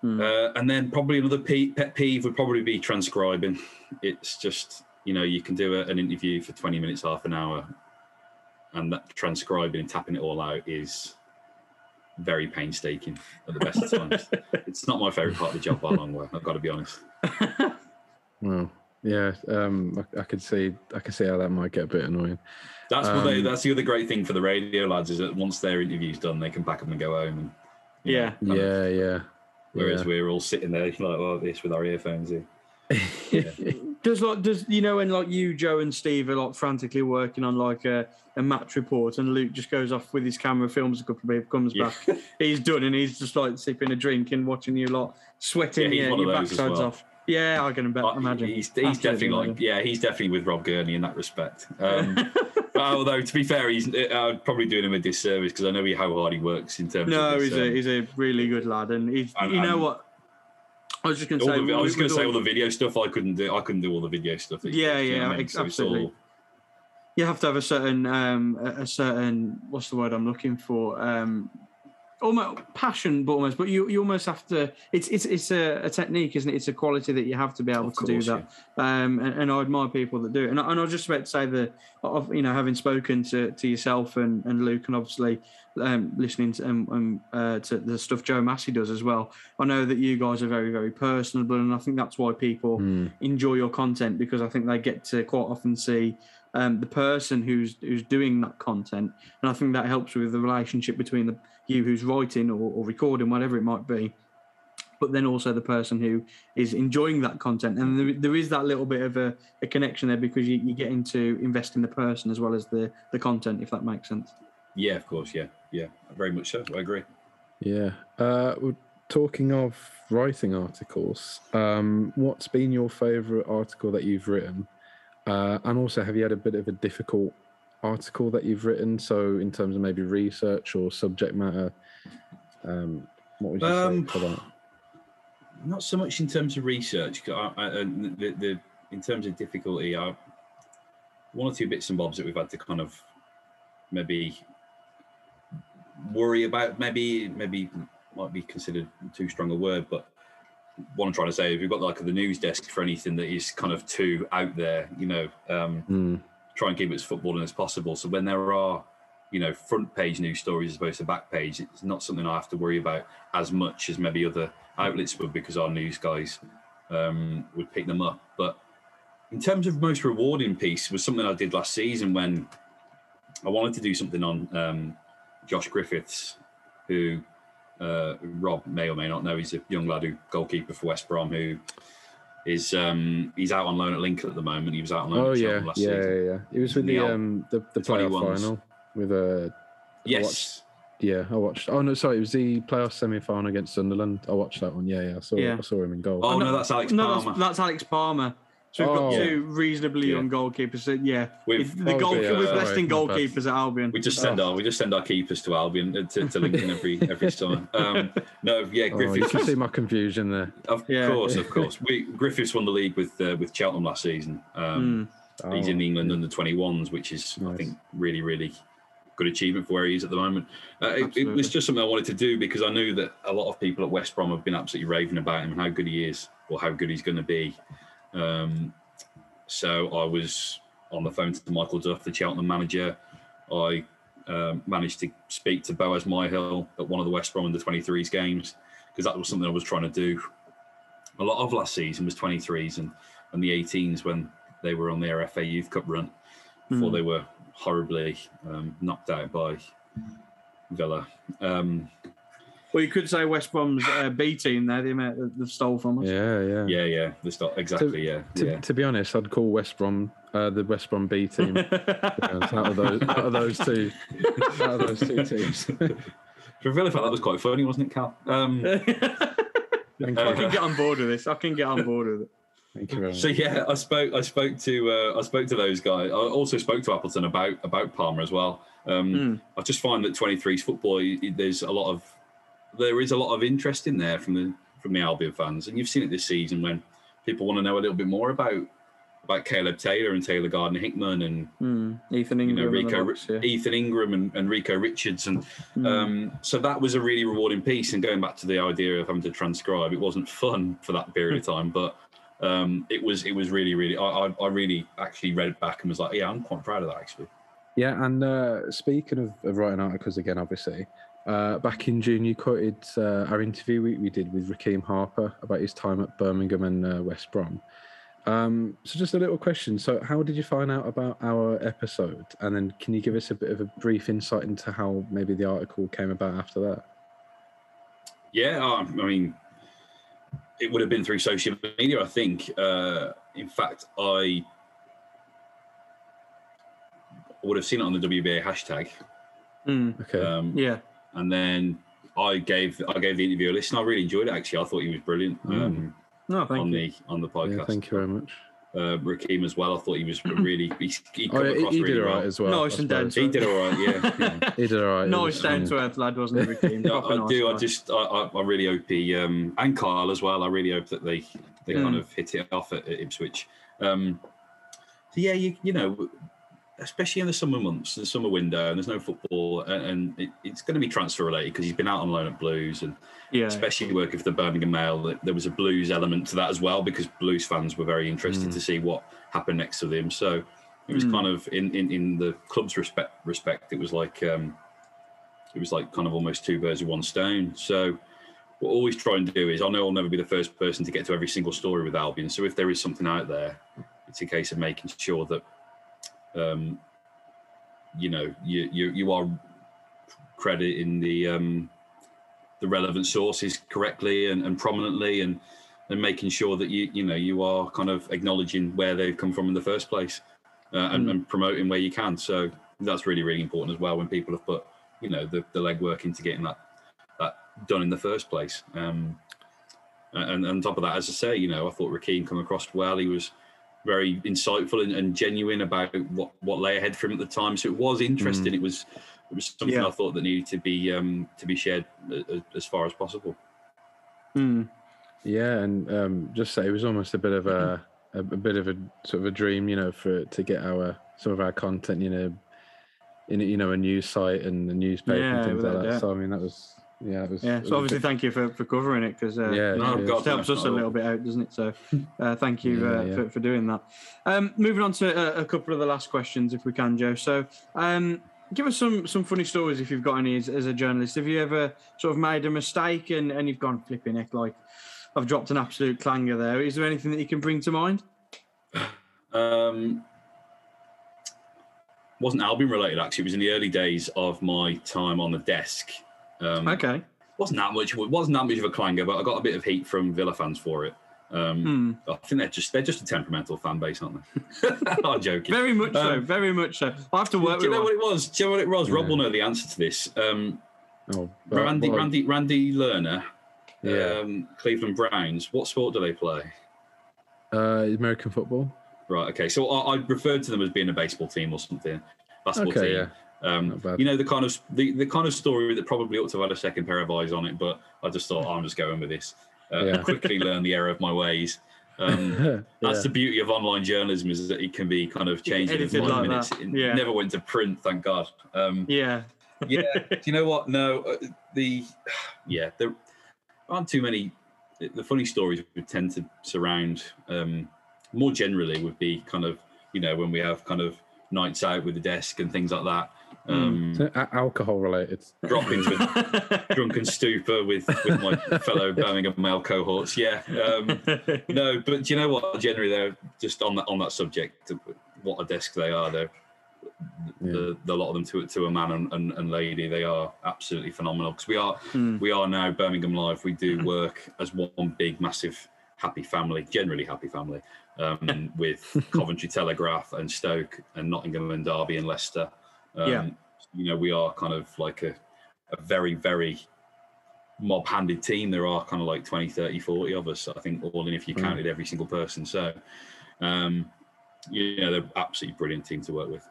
Mm. Uh, and then probably another pe- pet peeve would probably be transcribing. It's just you know you can do a, an interview for twenty minutes, half an hour, and that transcribing and tapping it all out is very painstaking at the best of times. it's not my favourite part of the job by a long way. I've got to be honest. Well, yeah, um, I, I could see, I could see how that might get a bit annoying. That's what they, Um, that's the other great thing for the radio lads is that once their interview's done, they can pack up and go home. And, you know, Yeah. kind of- Yeah, yeah. Whereas yeah. we're all sitting there like like this with our earphones in. Yeah. Does like does you know when like you, Joe, and Steve are like frantically working on like a, a match report, and Luke just goes off with his camera, films a couple of people, comes Yeah. back, he's done, and he's just like sipping a drink and watching you lot sweating Yeah, he's your, one of those as backsides well. off. Yeah, I can bet, imagine. He's, he's Absolutely definitely like, yeah, he's definitely with Rob Gurney in that respect. Um, but although to be fair, he's uh, probably doing him a disservice because I know he, how hard he works in terms. No, of he's his, a um, he's a really good lad, and he's And- you know and- what. I was just going to say. the, I was going to say all the video stuff. I couldn't do. I couldn't do all the video stuff. he Yeah, yeah, I mean? So absolutely. all- you have to have a certain um a certain what's the word I'm looking for um almost passion but almost but you you almost have to it's it's it's a, a technique isn't it? It's a quality that you have to be able Of to do course, that. um and, and I admire people that do it. And I, and I was just about to say that of you know having spoken to to yourself and and Luke and obviously um listening to um, um uh, to the stuff Joe Masi does as well I know that you guys are very very personable and I think that's why people Mm, enjoy your content because I think they get to quite often see um, the person who's who's doing that content, and I think that helps with the relationship between the you who's writing or, or recording, whatever it might be, but then also the person who is enjoying that content, and there, there is that little bit of a, a connection there because you, you're getting to invest in the person as well as the the content, if that makes sense. yeah, of course, yeah, yeah, very much so. I agree. yeah. Uh, well, talking of writing articles, um, what's been your favourite article that you've written? Uh, and also, have you had a bit of a difficult article that you've written? So, in terms of maybe research or subject matter, um, what would you Um, say for that? Not so much in terms of research. I, I, the, the in terms of difficulty, I, one or two bits and bobs that we've had to kind of maybe worry about. Maybe maybe might be considered too strong a word, but what I'm trying to say if you've got like the news desk for anything that is kind of too out there. You know, um, Mm, try and keep it as footballing as possible. So when there are, you know, front page news stories as opposed to back page, it's not something I have to worry about as much as maybe other outlets would because our news guys um, would pick them up. But in terms of most rewarding piece was something I did last season when I wanted to do something on um, Josh Griffiths, who uh, Rob may or may not know. He's a young lad who goalkeeper for West Brom who is um, he's out on loan at Lincoln at the moment. He was out on loan oh at yeah, last yeah, season. yeah, yeah. It was with The the old- um the, the the playoff 21s. final with uh Yes. Yeah, I watched. Oh no, sorry, it was the playoff semi-final against Sunderland. I watched that one. Yeah, yeah, I saw. Yeah. I saw him in goal. Oh, no, no, that's Alex no, Palmer. that's, that's Alex Palmer. So we've got Oh. two reasonably Yeah. young goalkeepers. So yeah, We've- the Oh, goal, yeah, we've sorry, blessed in goalkeepers at Albion. We just send our we just send our keepers to Albion uh, to, to Lincoln every every summer. Um, no, yeah, Oh, you Griffiths. can see my confusion there. of Yeah. course, of course. We Griffiths won the league with uh, with Cheltenham last season. Um. He's Oh, in England under 21s, which is I think really really good achievement for where he is at the moment. Uh, it, it was just something I wanted to do because I knew that a lot of people at West Brom have been absolutely raving about him and how good he is or how good he's going to be. Um, so I was on the phone to Michael Duff, the Cheltenham manager. I um, managed to speak to Boaz Myhill at one of the West Brom under 23s games because that was something I was trying to do. A lot of last season was 23s and, and the 18s when they were on their FA Youth Cup run before Mm. they were horribly um, knocked out by Villa. Um, Well, you could say West Brom's uh, B team there, the amount that they've stole from us. Yeah, yeah. yeah, yeah, the start exactly. yeah, To, yeah. to be honest, I'd call West Brom uh, the West Brom B team. to be honest, out of those, out of those two, out of those two teams. For a Villa fan, that was quite funny, wasn't it, Cal? Um, I can get on board with this. I can get on board with it. Thank you very So yeah, I spoke. I spoke to. Uh, I spoke to those guys. I also spoke to Appleton about about Palmer as well. Um, Mm. I just find that 23s football. y- y- There's a lot of there is a lot of interest in there from the from the Albion fans, and you've seen it this season when people want to know a little bit more about about Caleb Taylor and Taylor Gardner Hickman and Mm. Ethan you know Ingram. and Rico likes, yeah. Ethan Ingram and, and Rico Richards and Mm. um, so that was a really rewarding piece. And going back to the idea of having to transcribe, it wasn't fun for that period of time, but um, it was it was really really. I, I, I really actually read it back and was like, yeah, I'm quite proud of that actually. Yeah, and uh, speaking of, of writing articles again, obviously, uh, back in June you quoted uh, our interview we, we did with Rekeem Harper about his time at Birmingham and uh, West Brom. Um, so just a little question. So how did you find out about our episode? And then can you give us a bit of a brief insight into how maybe the article came about after that? Yeah, um, I mean, it would have been through social media, I think. Uh, in fact, I would have seen it on the WBA hashtag, Mm. Okay. um, Yeah. And then I gave I gave the interview a listen. I really enjoyed it. Actually, I thought he was brilliant um, No, thank on you. the on the podcast. yeah, thank you very much. uh, Rekeem as well. I thought he was really he, he Oh, come yeah, he, he really did all well. right as well. Nice I and down suppose. to He did all right, yeah. yeah. He did all right. Nice was, down um, to earth lad, wasn't he, Rekeem? No, Proper I nice do. I just, I, I, I really hope he um, and Kyle as well. I really hope that they they kind Mm. of hit it off at, at Ipswich. Um, so yeah, you you know, especially in the summer months, the summer window, and there's no football, and, and it, it's going to be transfer related because he's been out on loan at Blues, and Yeah. especially working for the Birmingham Mail, there was a Blues element to that as well because Blues fans were very interested Mm. to see what happened next to him. So it was Mm. kind of in, in in the club's respect respect, it was like um, it was like kind of almost two birds with one stone. So what I always try and do is I know I'll never be the first person to get to every single story with Albion. So if there is something out there, it's a case of making sure that um, you know you you you are crediting the um, the relevant sources correctly and, and prominently and and making sure that you you know you are kind of acknowledging where they've come from in the first place uh, and, Mm. and promoting where you can. So that's really really important as well when people have put you know the, the legwork into getting that that done in the first place. Um and, and on top of that as i say you know i thought Rekeem come across well. He was very insightful and, and genuine about what what lay ahead for him at the time so it was interesting it was it was something Yeah. i thought that needed to be um to be shared a- a- as far as possible Mm. Yeah, and um, just say it was almost a bit of a, a, a bit of a sort of a dream, you know, for to get our some of our content, you know, in you know a news site and a newspaper Yeah, and things like that. doubt. So I mean, that was yeah, it was. Yeah. So a obviously, bit- thank you for, for covering it because uh, yeah, No, cheers. God, it helps us a little bit out, doesn't it? So uh, thank you Yeah, uh, yeah. For, for doing that. Um, moving on to a, a couple of the last questions, if we can, Joe. So um, give us some some funny stories if you've got any as, as a journalist. Have you ever sort of made a mistake and, and you've gone flipping it like I've dropped an absolute clanger there? Is there anything that you can bring to mind? Um, wasn't Albion related actually. It was in the early days of my time on the desk. Um, Okay. wasn't that much. It wasn't that much of a clanger, but I got a bit of heat from Villa fans for it. Um, Hmm. I think they're just they're just a temperamental fan base, aren't they? I'm joking. Very much so. Um, Very much so. I have to work Do you know one. what it was? Do you know what it was? Rob will know the answer to this. Um, Oh, but Randy, what- Randy, Randy Lerner, Yeah. um, Cleveland Browns. What sport do they play? Uh, American football. Right. Okay. So I, I referred to them as being a baseball team or something. Basketball Okay, team. yeah. Um, you know the kind of the, the kind of story that probably ought to have had a second pair of eyes on it, but I just thought oh, I'm just going with this. Uh, Yeah. Quickly learn the error of my ways. Um, that's the beauty of online journalism is that it can be kind of changed in edited five like minutes. that. It Yeah. never went to print, thank God. Um, Yeah. yeah. Do you know what? No, uh, the yeah, there aren't too many. The funny stories would tend to surround um, more generally would be kind of you know when we have kind of nights out with the desk and things like that. Um, So, a- alcohol related. Droppings with drunken stupor with, with my fellow Birmingham Mail cohorts. Yeah. Um, no, but do you know what? Generally, they're just on that on that subject. What a desk they are. They're Yeah. the, the lot of them to to a man and, and, and lady. They are absolutely phenomenal because we are Hmm. we are now Birmingham Live. We do work as one big massive happy family, generally happy family, um, with Coventry Telegraph and Stoke and Nottingham and Derby and Leicester. Um, Yeah. You know, we are kind of like a, a very, very mob handed team. There are kind of like 20, 30, 40 of us, I think, all in if you Mm. counted every single person. So, um, you know, they're absolutely brilliant team to work with.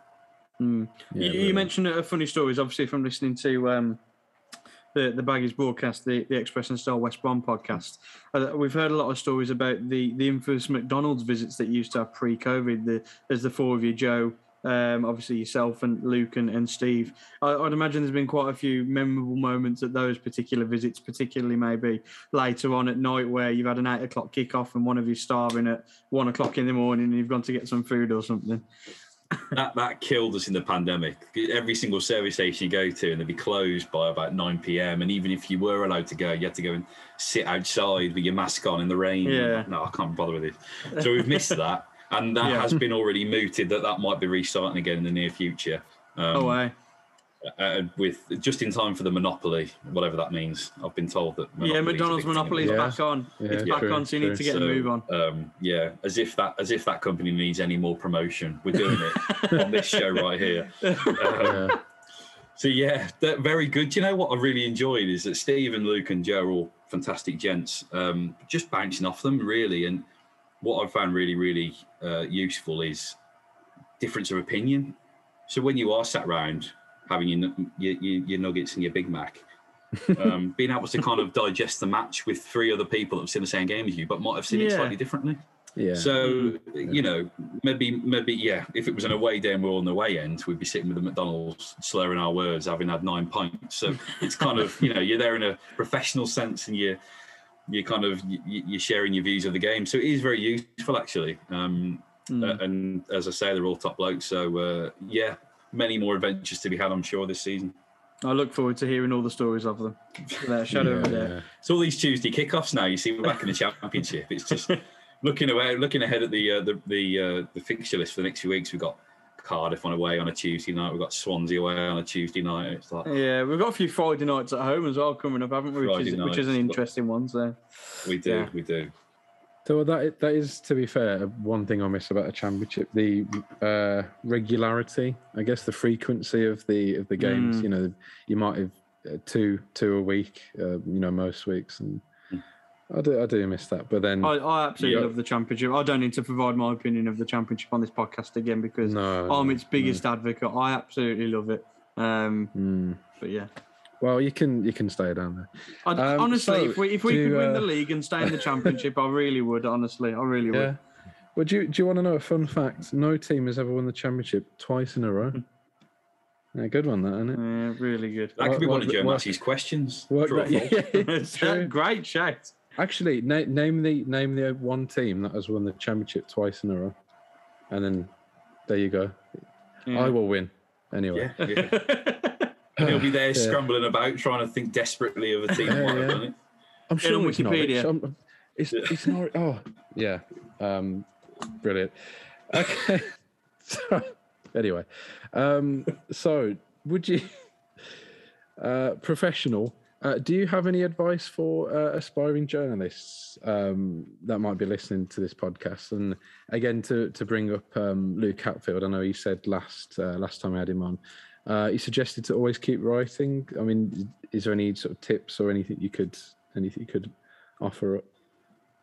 Hmm. Yeah, you, really. you mentioned a funny stories, obviously, from listening to um, the the Baggies broadcast, the, the Express and Star West Brom podcast. Uh, we've heard a lot of stories about the the infamous McDonald's visits that you used to have pre-COVID. The, there's the four of you, Joe, um, obviously yourself and Luke and, and Steve. I, I'd imagine there's been quite a few memorable moments at those particular visits, particularly maybe later on at night where you've had an eight o'clock kickoff and one of you's starving at one o'clock in the morning and you've gone to get some food or something. that that killed us in the pandemic. Every single service station you go to, and they'd be closed by about nine p.m. And even if you were allowed to go, you had to go and sit outside with your mask on in the rain. Yeah. No, I can't bother with it. So we've missed that, and that Yeah. has been already mooted that that might be restarting again in the near future. Um, oh, eh? uh, with just in time for the monopoly, whatever that means. I've been told that. Yeah, McDonald's Monopoly is Yeah. back on. Yeah, it's back true, on, so you need true. to get a So, move on. Um, yeah, as if that as if that company needs any more promotion. We're doing it on this show right here. Um, Yeah. so yeah, very good. Do you know what I really enjoyed is that Steve and Luke and Joe are all fantastic gents. Um, just bouncing off them really, and what I've found really really uh, useful is difference of opinion. So when you are sat round having your, your, your, nuggets and your Big Mac, um, being able to kind of digest the match with three other people that have seen the same game as you, but might have seen it slightly differently. Yeah. So you know, maybe maybe yeah. If it was an away day and we're on the way end, we'd be sitting with the McDonald's, slurring our words, having had nine pints. So it's kind of you know you're there in a professional sense, and you you kind of you, you're sharing your views of the game. So it is very useful actually. Um, Mm. and as I say, they're all top blokes. So uh, yeah, many more adventures to be had, I'm sure, this season. I look forward to hearing all the stories of them. Without shadow of a doubt. yeah. It's all these Tuesday kickoffs now. You see, we're back in the championship. It's just looking away, looking ahead at the uh, the the, uh, the fixture list for the next few weeks. We've got Cardiff on away on a Tuesday night. We've got Swansea away on a Tuesday night. It's like Yeah, we've got a few Friday nights at home as well coming up, haven't we? Which Friday is, which is an interesting one. So we do, Yeah. we do. So that that is, to be fair, one thing I miss about a championship: the uh, regularity. I guess the frequency of the of the games. Mm. You know, you might have uh, two two a week. Uh, you know, most weeks, and. I do I do miss that. But then I, I absolutely Yeah. love the championship. I don't need to provide my opinion of the championship on this podcast again because no, I'm its biggest advocate. I absolutely love it. Um. Mm. but yeah, Well, you can you can stay down there. I, Um, honestly, so if we if we do, could win the uh, league and stay in the championship, I really would. Honestly, I really Yeah. would. Well, do you, do you want to know a fun fact? No team has ever won the championship twice in a row. Yeah, good one, that isn't it? Yeah, really good. That could be Work- one of work- Joe work- Masi's questions. Work True or that- yeah, it's. Great shout. Actually, na- name the name the one team that has won the championship twice in a row, and then there you go. Yeah. I will win anyway. Yeah, yeah. and he'll be there Yeah. scrambling about, trying to think desperately of a team Yeah, yeah. I'm sure on sure Norwich. Wikipedia. It's it's Norwich. Oh yeah, um, brilliant. Okay. so, anyway, um, so would you uh, professional Uh, do you have any advice for uh, aspiring journalists um, that might be listening to this podcast? And again, to to bring up um, Luke Hatfield, I know he said last uh, last time I had him on, uh, he suggested to always keep writing. I mean, is there any sort of tips or anything you could anything you could offer up?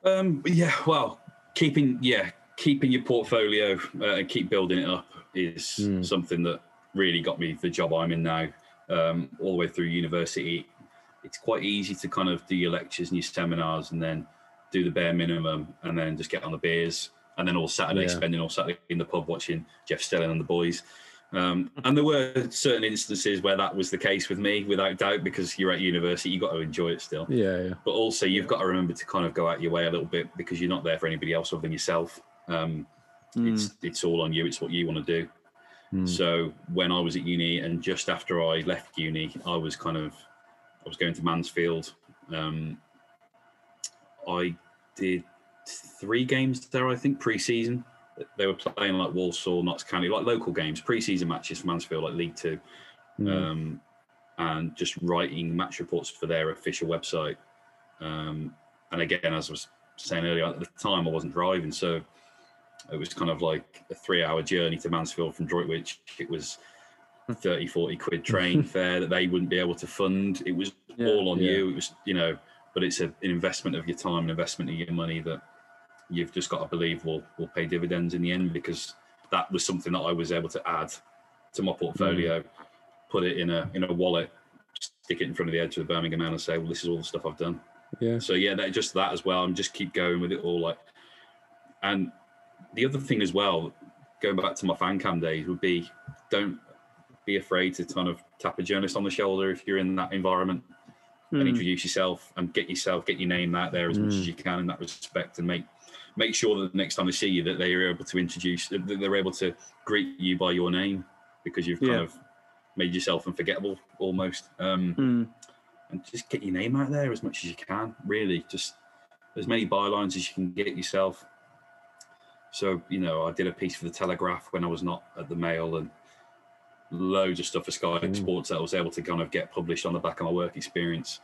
Um, yeah, well, keeping yeah keeping your portfolio uh, and keep building it up is Mm. something that really got me the job I'm in now. Um, all the way through university, it's quite easy to kind of do your lectures and your seminars and then do the bare minimum and then just get on the beers and then all Saturday Yeah. spending all Saturday in the pub watching Jeff Stelling and the boys. Um, and there were certain instances where that was the case with me, without doubt, because you're at university, you've got to enjoy it still Yeah, yeah, but also you've got to remember to kind of go out your way a little bit because you're not there for anybody else other than yourself. Um, Mm. It's it's all on you. It's what you want to do. Mm. So when I was at uni and just after I left uni, I was kind of I was going to Mansfield. Um, I did three games there, I think, pre-season. They were playing like Walsall, Notts County, like local games, pre-season matches for Mansfield, like League Two Mm. um, and just writing match reports for their official website. Um, and again, as I was saying earlier, at the time I wasn't driving, so it was kind of like a three-hour journey to Mansfield from Droitwich. It was 30, 40 quid train fare that they wouldn't be able to fund. It was Yeah. all on Yeah. you. It was, you know, but it's a, an investment of your time, an investment of your money that you've just got to believe will will pay dividends in the end because that was something that I was able to add to my portfolio, mm. put it in a in a wallet, stick it in front of the edge of the Birmingham Man and say, well, this is all the stuff I've done. yeah, So yeah, that just that as well. I'm just keep going with it all. Like, and the other thing as well, going back to my fan cam days, would be don't be afraid to kind of tap a journalist on the shoulder if you're in that environment and Mm. introduce yourself and get yourself get your name out there as much Mm. as you can in that respect and make make sure that the next time they see you that they are able to introduce that they're able to greet you by your name because you've kind Yeah. of made yourself unforgettable almost um Mm. and just get your name out there as much as you can. Really, just as many bylines as you can get yourself. So you know, I did a piece for the Telegraph when I was not at the Mail, and loads of stuff for Sky Mm. Sports that I was able to kind of get published on the back of my work experience.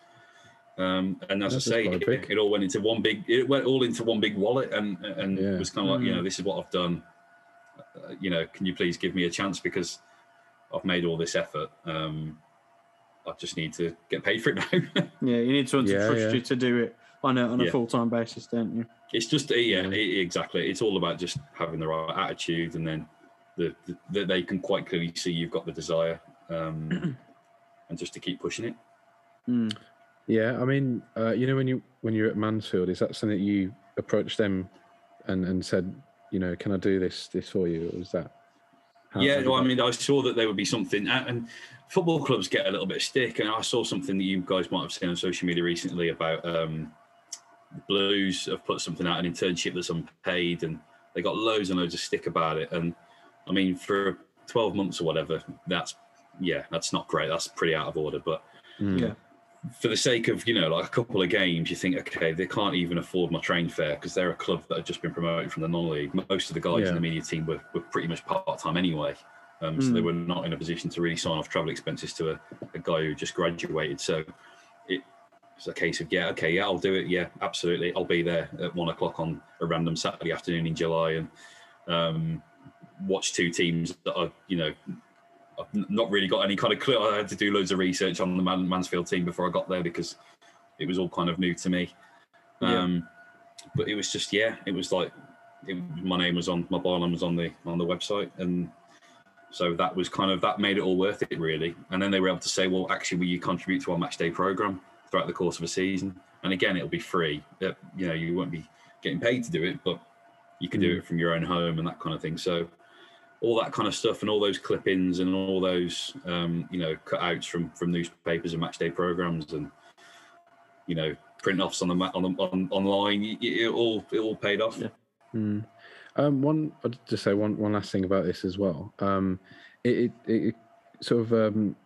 Um, and as That's I say, it, it all went into one big. It went all into one big wallet, and and Yeah. it was kind of like, you know, this is what I've done. Uh, you know, can you please give me a chance because I've made all this effort. Um, I just need to get paid for it now. Yeah, you need someone to Yeah, trust yeah. you to do it on a on a Yeah. full time basis, don't you? It's just yeah, Yeah. e- exactly. It's all about just having the right attitude, and then the, the, that they can quite clearly see you've got the desire, um, and just to keep pushing it. Mm. yeah. I mean, uh, you know, when you when you're at Mansfield, is that something that you approached them and and said, you know, can I do this this for you? Or was that? how- how yeah, did well, I mean, I saw that there would be something, and and football clubs get a little bit of stick, and I saw something that you guys might have seen on social media recently about um, Blues have put something out, an internship that's unpaid, and they got loads and loads of stick about it. And I mean, for 12 months or whatever, that's yeah, that's not great. That's pretty out of order, but Mm. Yeah. for the sake of you know like a couple of games you think okay they can't even afford my train fare because they're a club that had just been promoted from the non-league most of the guys Yeah. in the media team were, were pretty much part-time anyway um, so they Mm. were not in a position to really sign off travel expenses to a, a guy who just graduated so it, it's a case of yeah okay yeah i'll do it yeah absolutely i'll be there at one o'clock on a random saturday afternoon in july and um, watch two teams that are you know I've not really got any kind of clue. I had to do loads of research on the Man- Mansfield team before I got there because it was all kind of new to me. Yeah. Um, but it was just yeah, it was like it, my name was on my byline was on the on the website, and so that was kind of that made it all worth it really. And then they were able to say, well, actually, will you contribute to our match day program throughout the course of a season? And again, it'll be free. Uh, you know, you won't be getting paid to do it, but you can do Mm. it from your own home and that kind of thing. So all that kind of stuff and all those clippings and all those um, you know cutouts from from newspapers and match day programs and you know print offs on the on on, online it, it all it all paid off Yeah. Mm. Um, one, I'll just say one, one last thing about this as well. Um, it, it, it sort of um,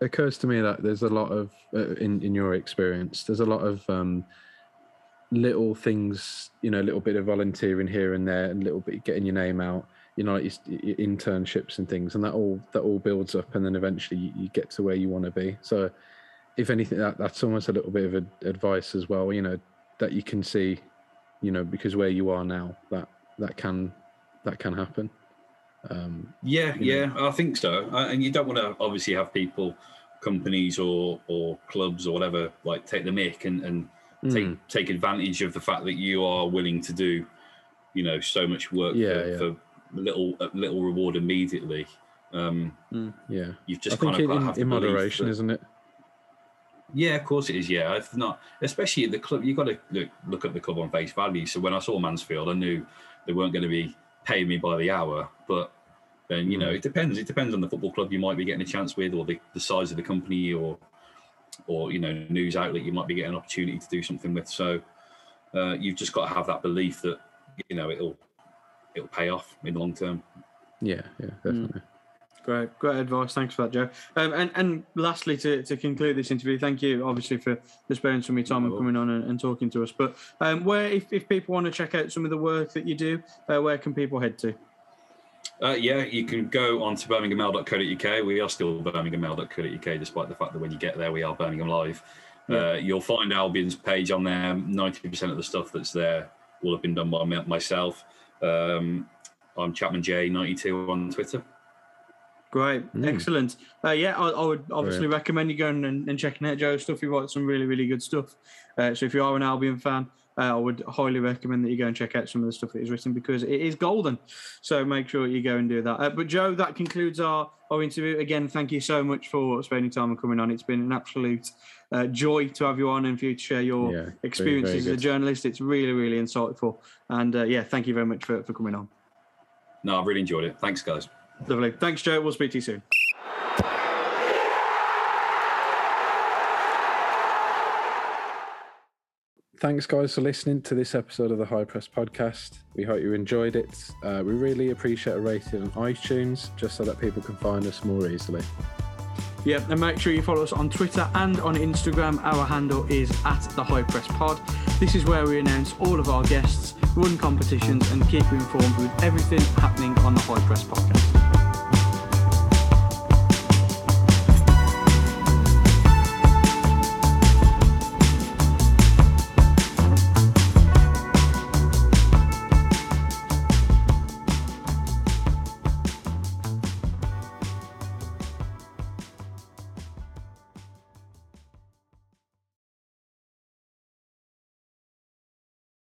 occurs to me that there's a lot of, uh, in, in your experience, there's a lot of um, little things, you know, a little bit of volunteering here and there, and a little bit getting your name out, you know, like your, internships and things, and that all that all builds up, and then eventually you, you get to where you want to be. So if anything, that, that's almost a little bit of a, advice as well. You know, that you can see, you know, because where you are now, that that can that can happen. Um, yeah, yeah, I think so. And you don't want to obviously have people, companies or or clubs or whatever, like take the mic and and mm. take take advantage of the fact that you are willing to do, you know, so much work yeah, for, yeah. for little little reward immediately. Um, mm. Yeah, you've just I think kind of in, have in moderation, that, isn't it? Yeah, of course it is. Yeah, if not, especially at the club, you've got to look, look at the club on face value. So when I saw Mansfield, I knew they weren't going to be paying me by the hour, but then you know it depends. It depends on the football club you might be getting a chance with, or the, the size of the company, or or you know news outlet you might be getting an opportunity to do something with. So uh, you've just got to have that belief that you know it'll it'll pay off in the long term. Yeah, yeah, definitely. Mm. Great, great advice. Thanks for that, Joe. Um, and and lastly, to, to conclude this interview, thank you obviously for, for spending some of your time and coming on and, and talking to us. But um, where, if, if people want to check out some of the work that you do, uh, where can people head to? Uh, yeah, you can go on to birminghammail.co.uk. We are still birminghammail.co.uk, despite the fact that when you get there, we are Birmingham Live. Yeah. Uh, you'll find Albion's page on there. 90% of the stuff that's there will have been done by myself. Um, I'm Chapman J92 on Twitter. Great, mm. excellent. Uh, yeah, I, I, would obviously recommend you going and, and, checking out Joe's stuff. He writes some really, really good stuff. Uh, so if you are an Albion fan, uh, I would highly recommend that you go and check out some of the stuff that he's written because it is golden. So make sure you go and do that. Uh, but Joe, that concludes our, our interview. Again, thank you so much for spending time and coming on. It's been an absolute uh, joy to have you on and for you to share your yeah, experiences very, very as a journalist. It's really, really insightful. And uh, yeah, thank you very much for, for coming on. No, I've really enjoyed it. Thanks, guys. Lovely. Thanks, Joe. We'll speak to you soon. Thanks, guys, for listening to this episode of the High Press podcast. We hope you enjoyed it. Uh, we really appreciate a rating on iTunes just so that people can find us more easily. Yeah, and make sure you follow us on Twitter and on Instagram. Our handle is at the High Press Pod. This is where we announce all of our guests, run competitions, and keep you informed with everything happening on the High Press Pod.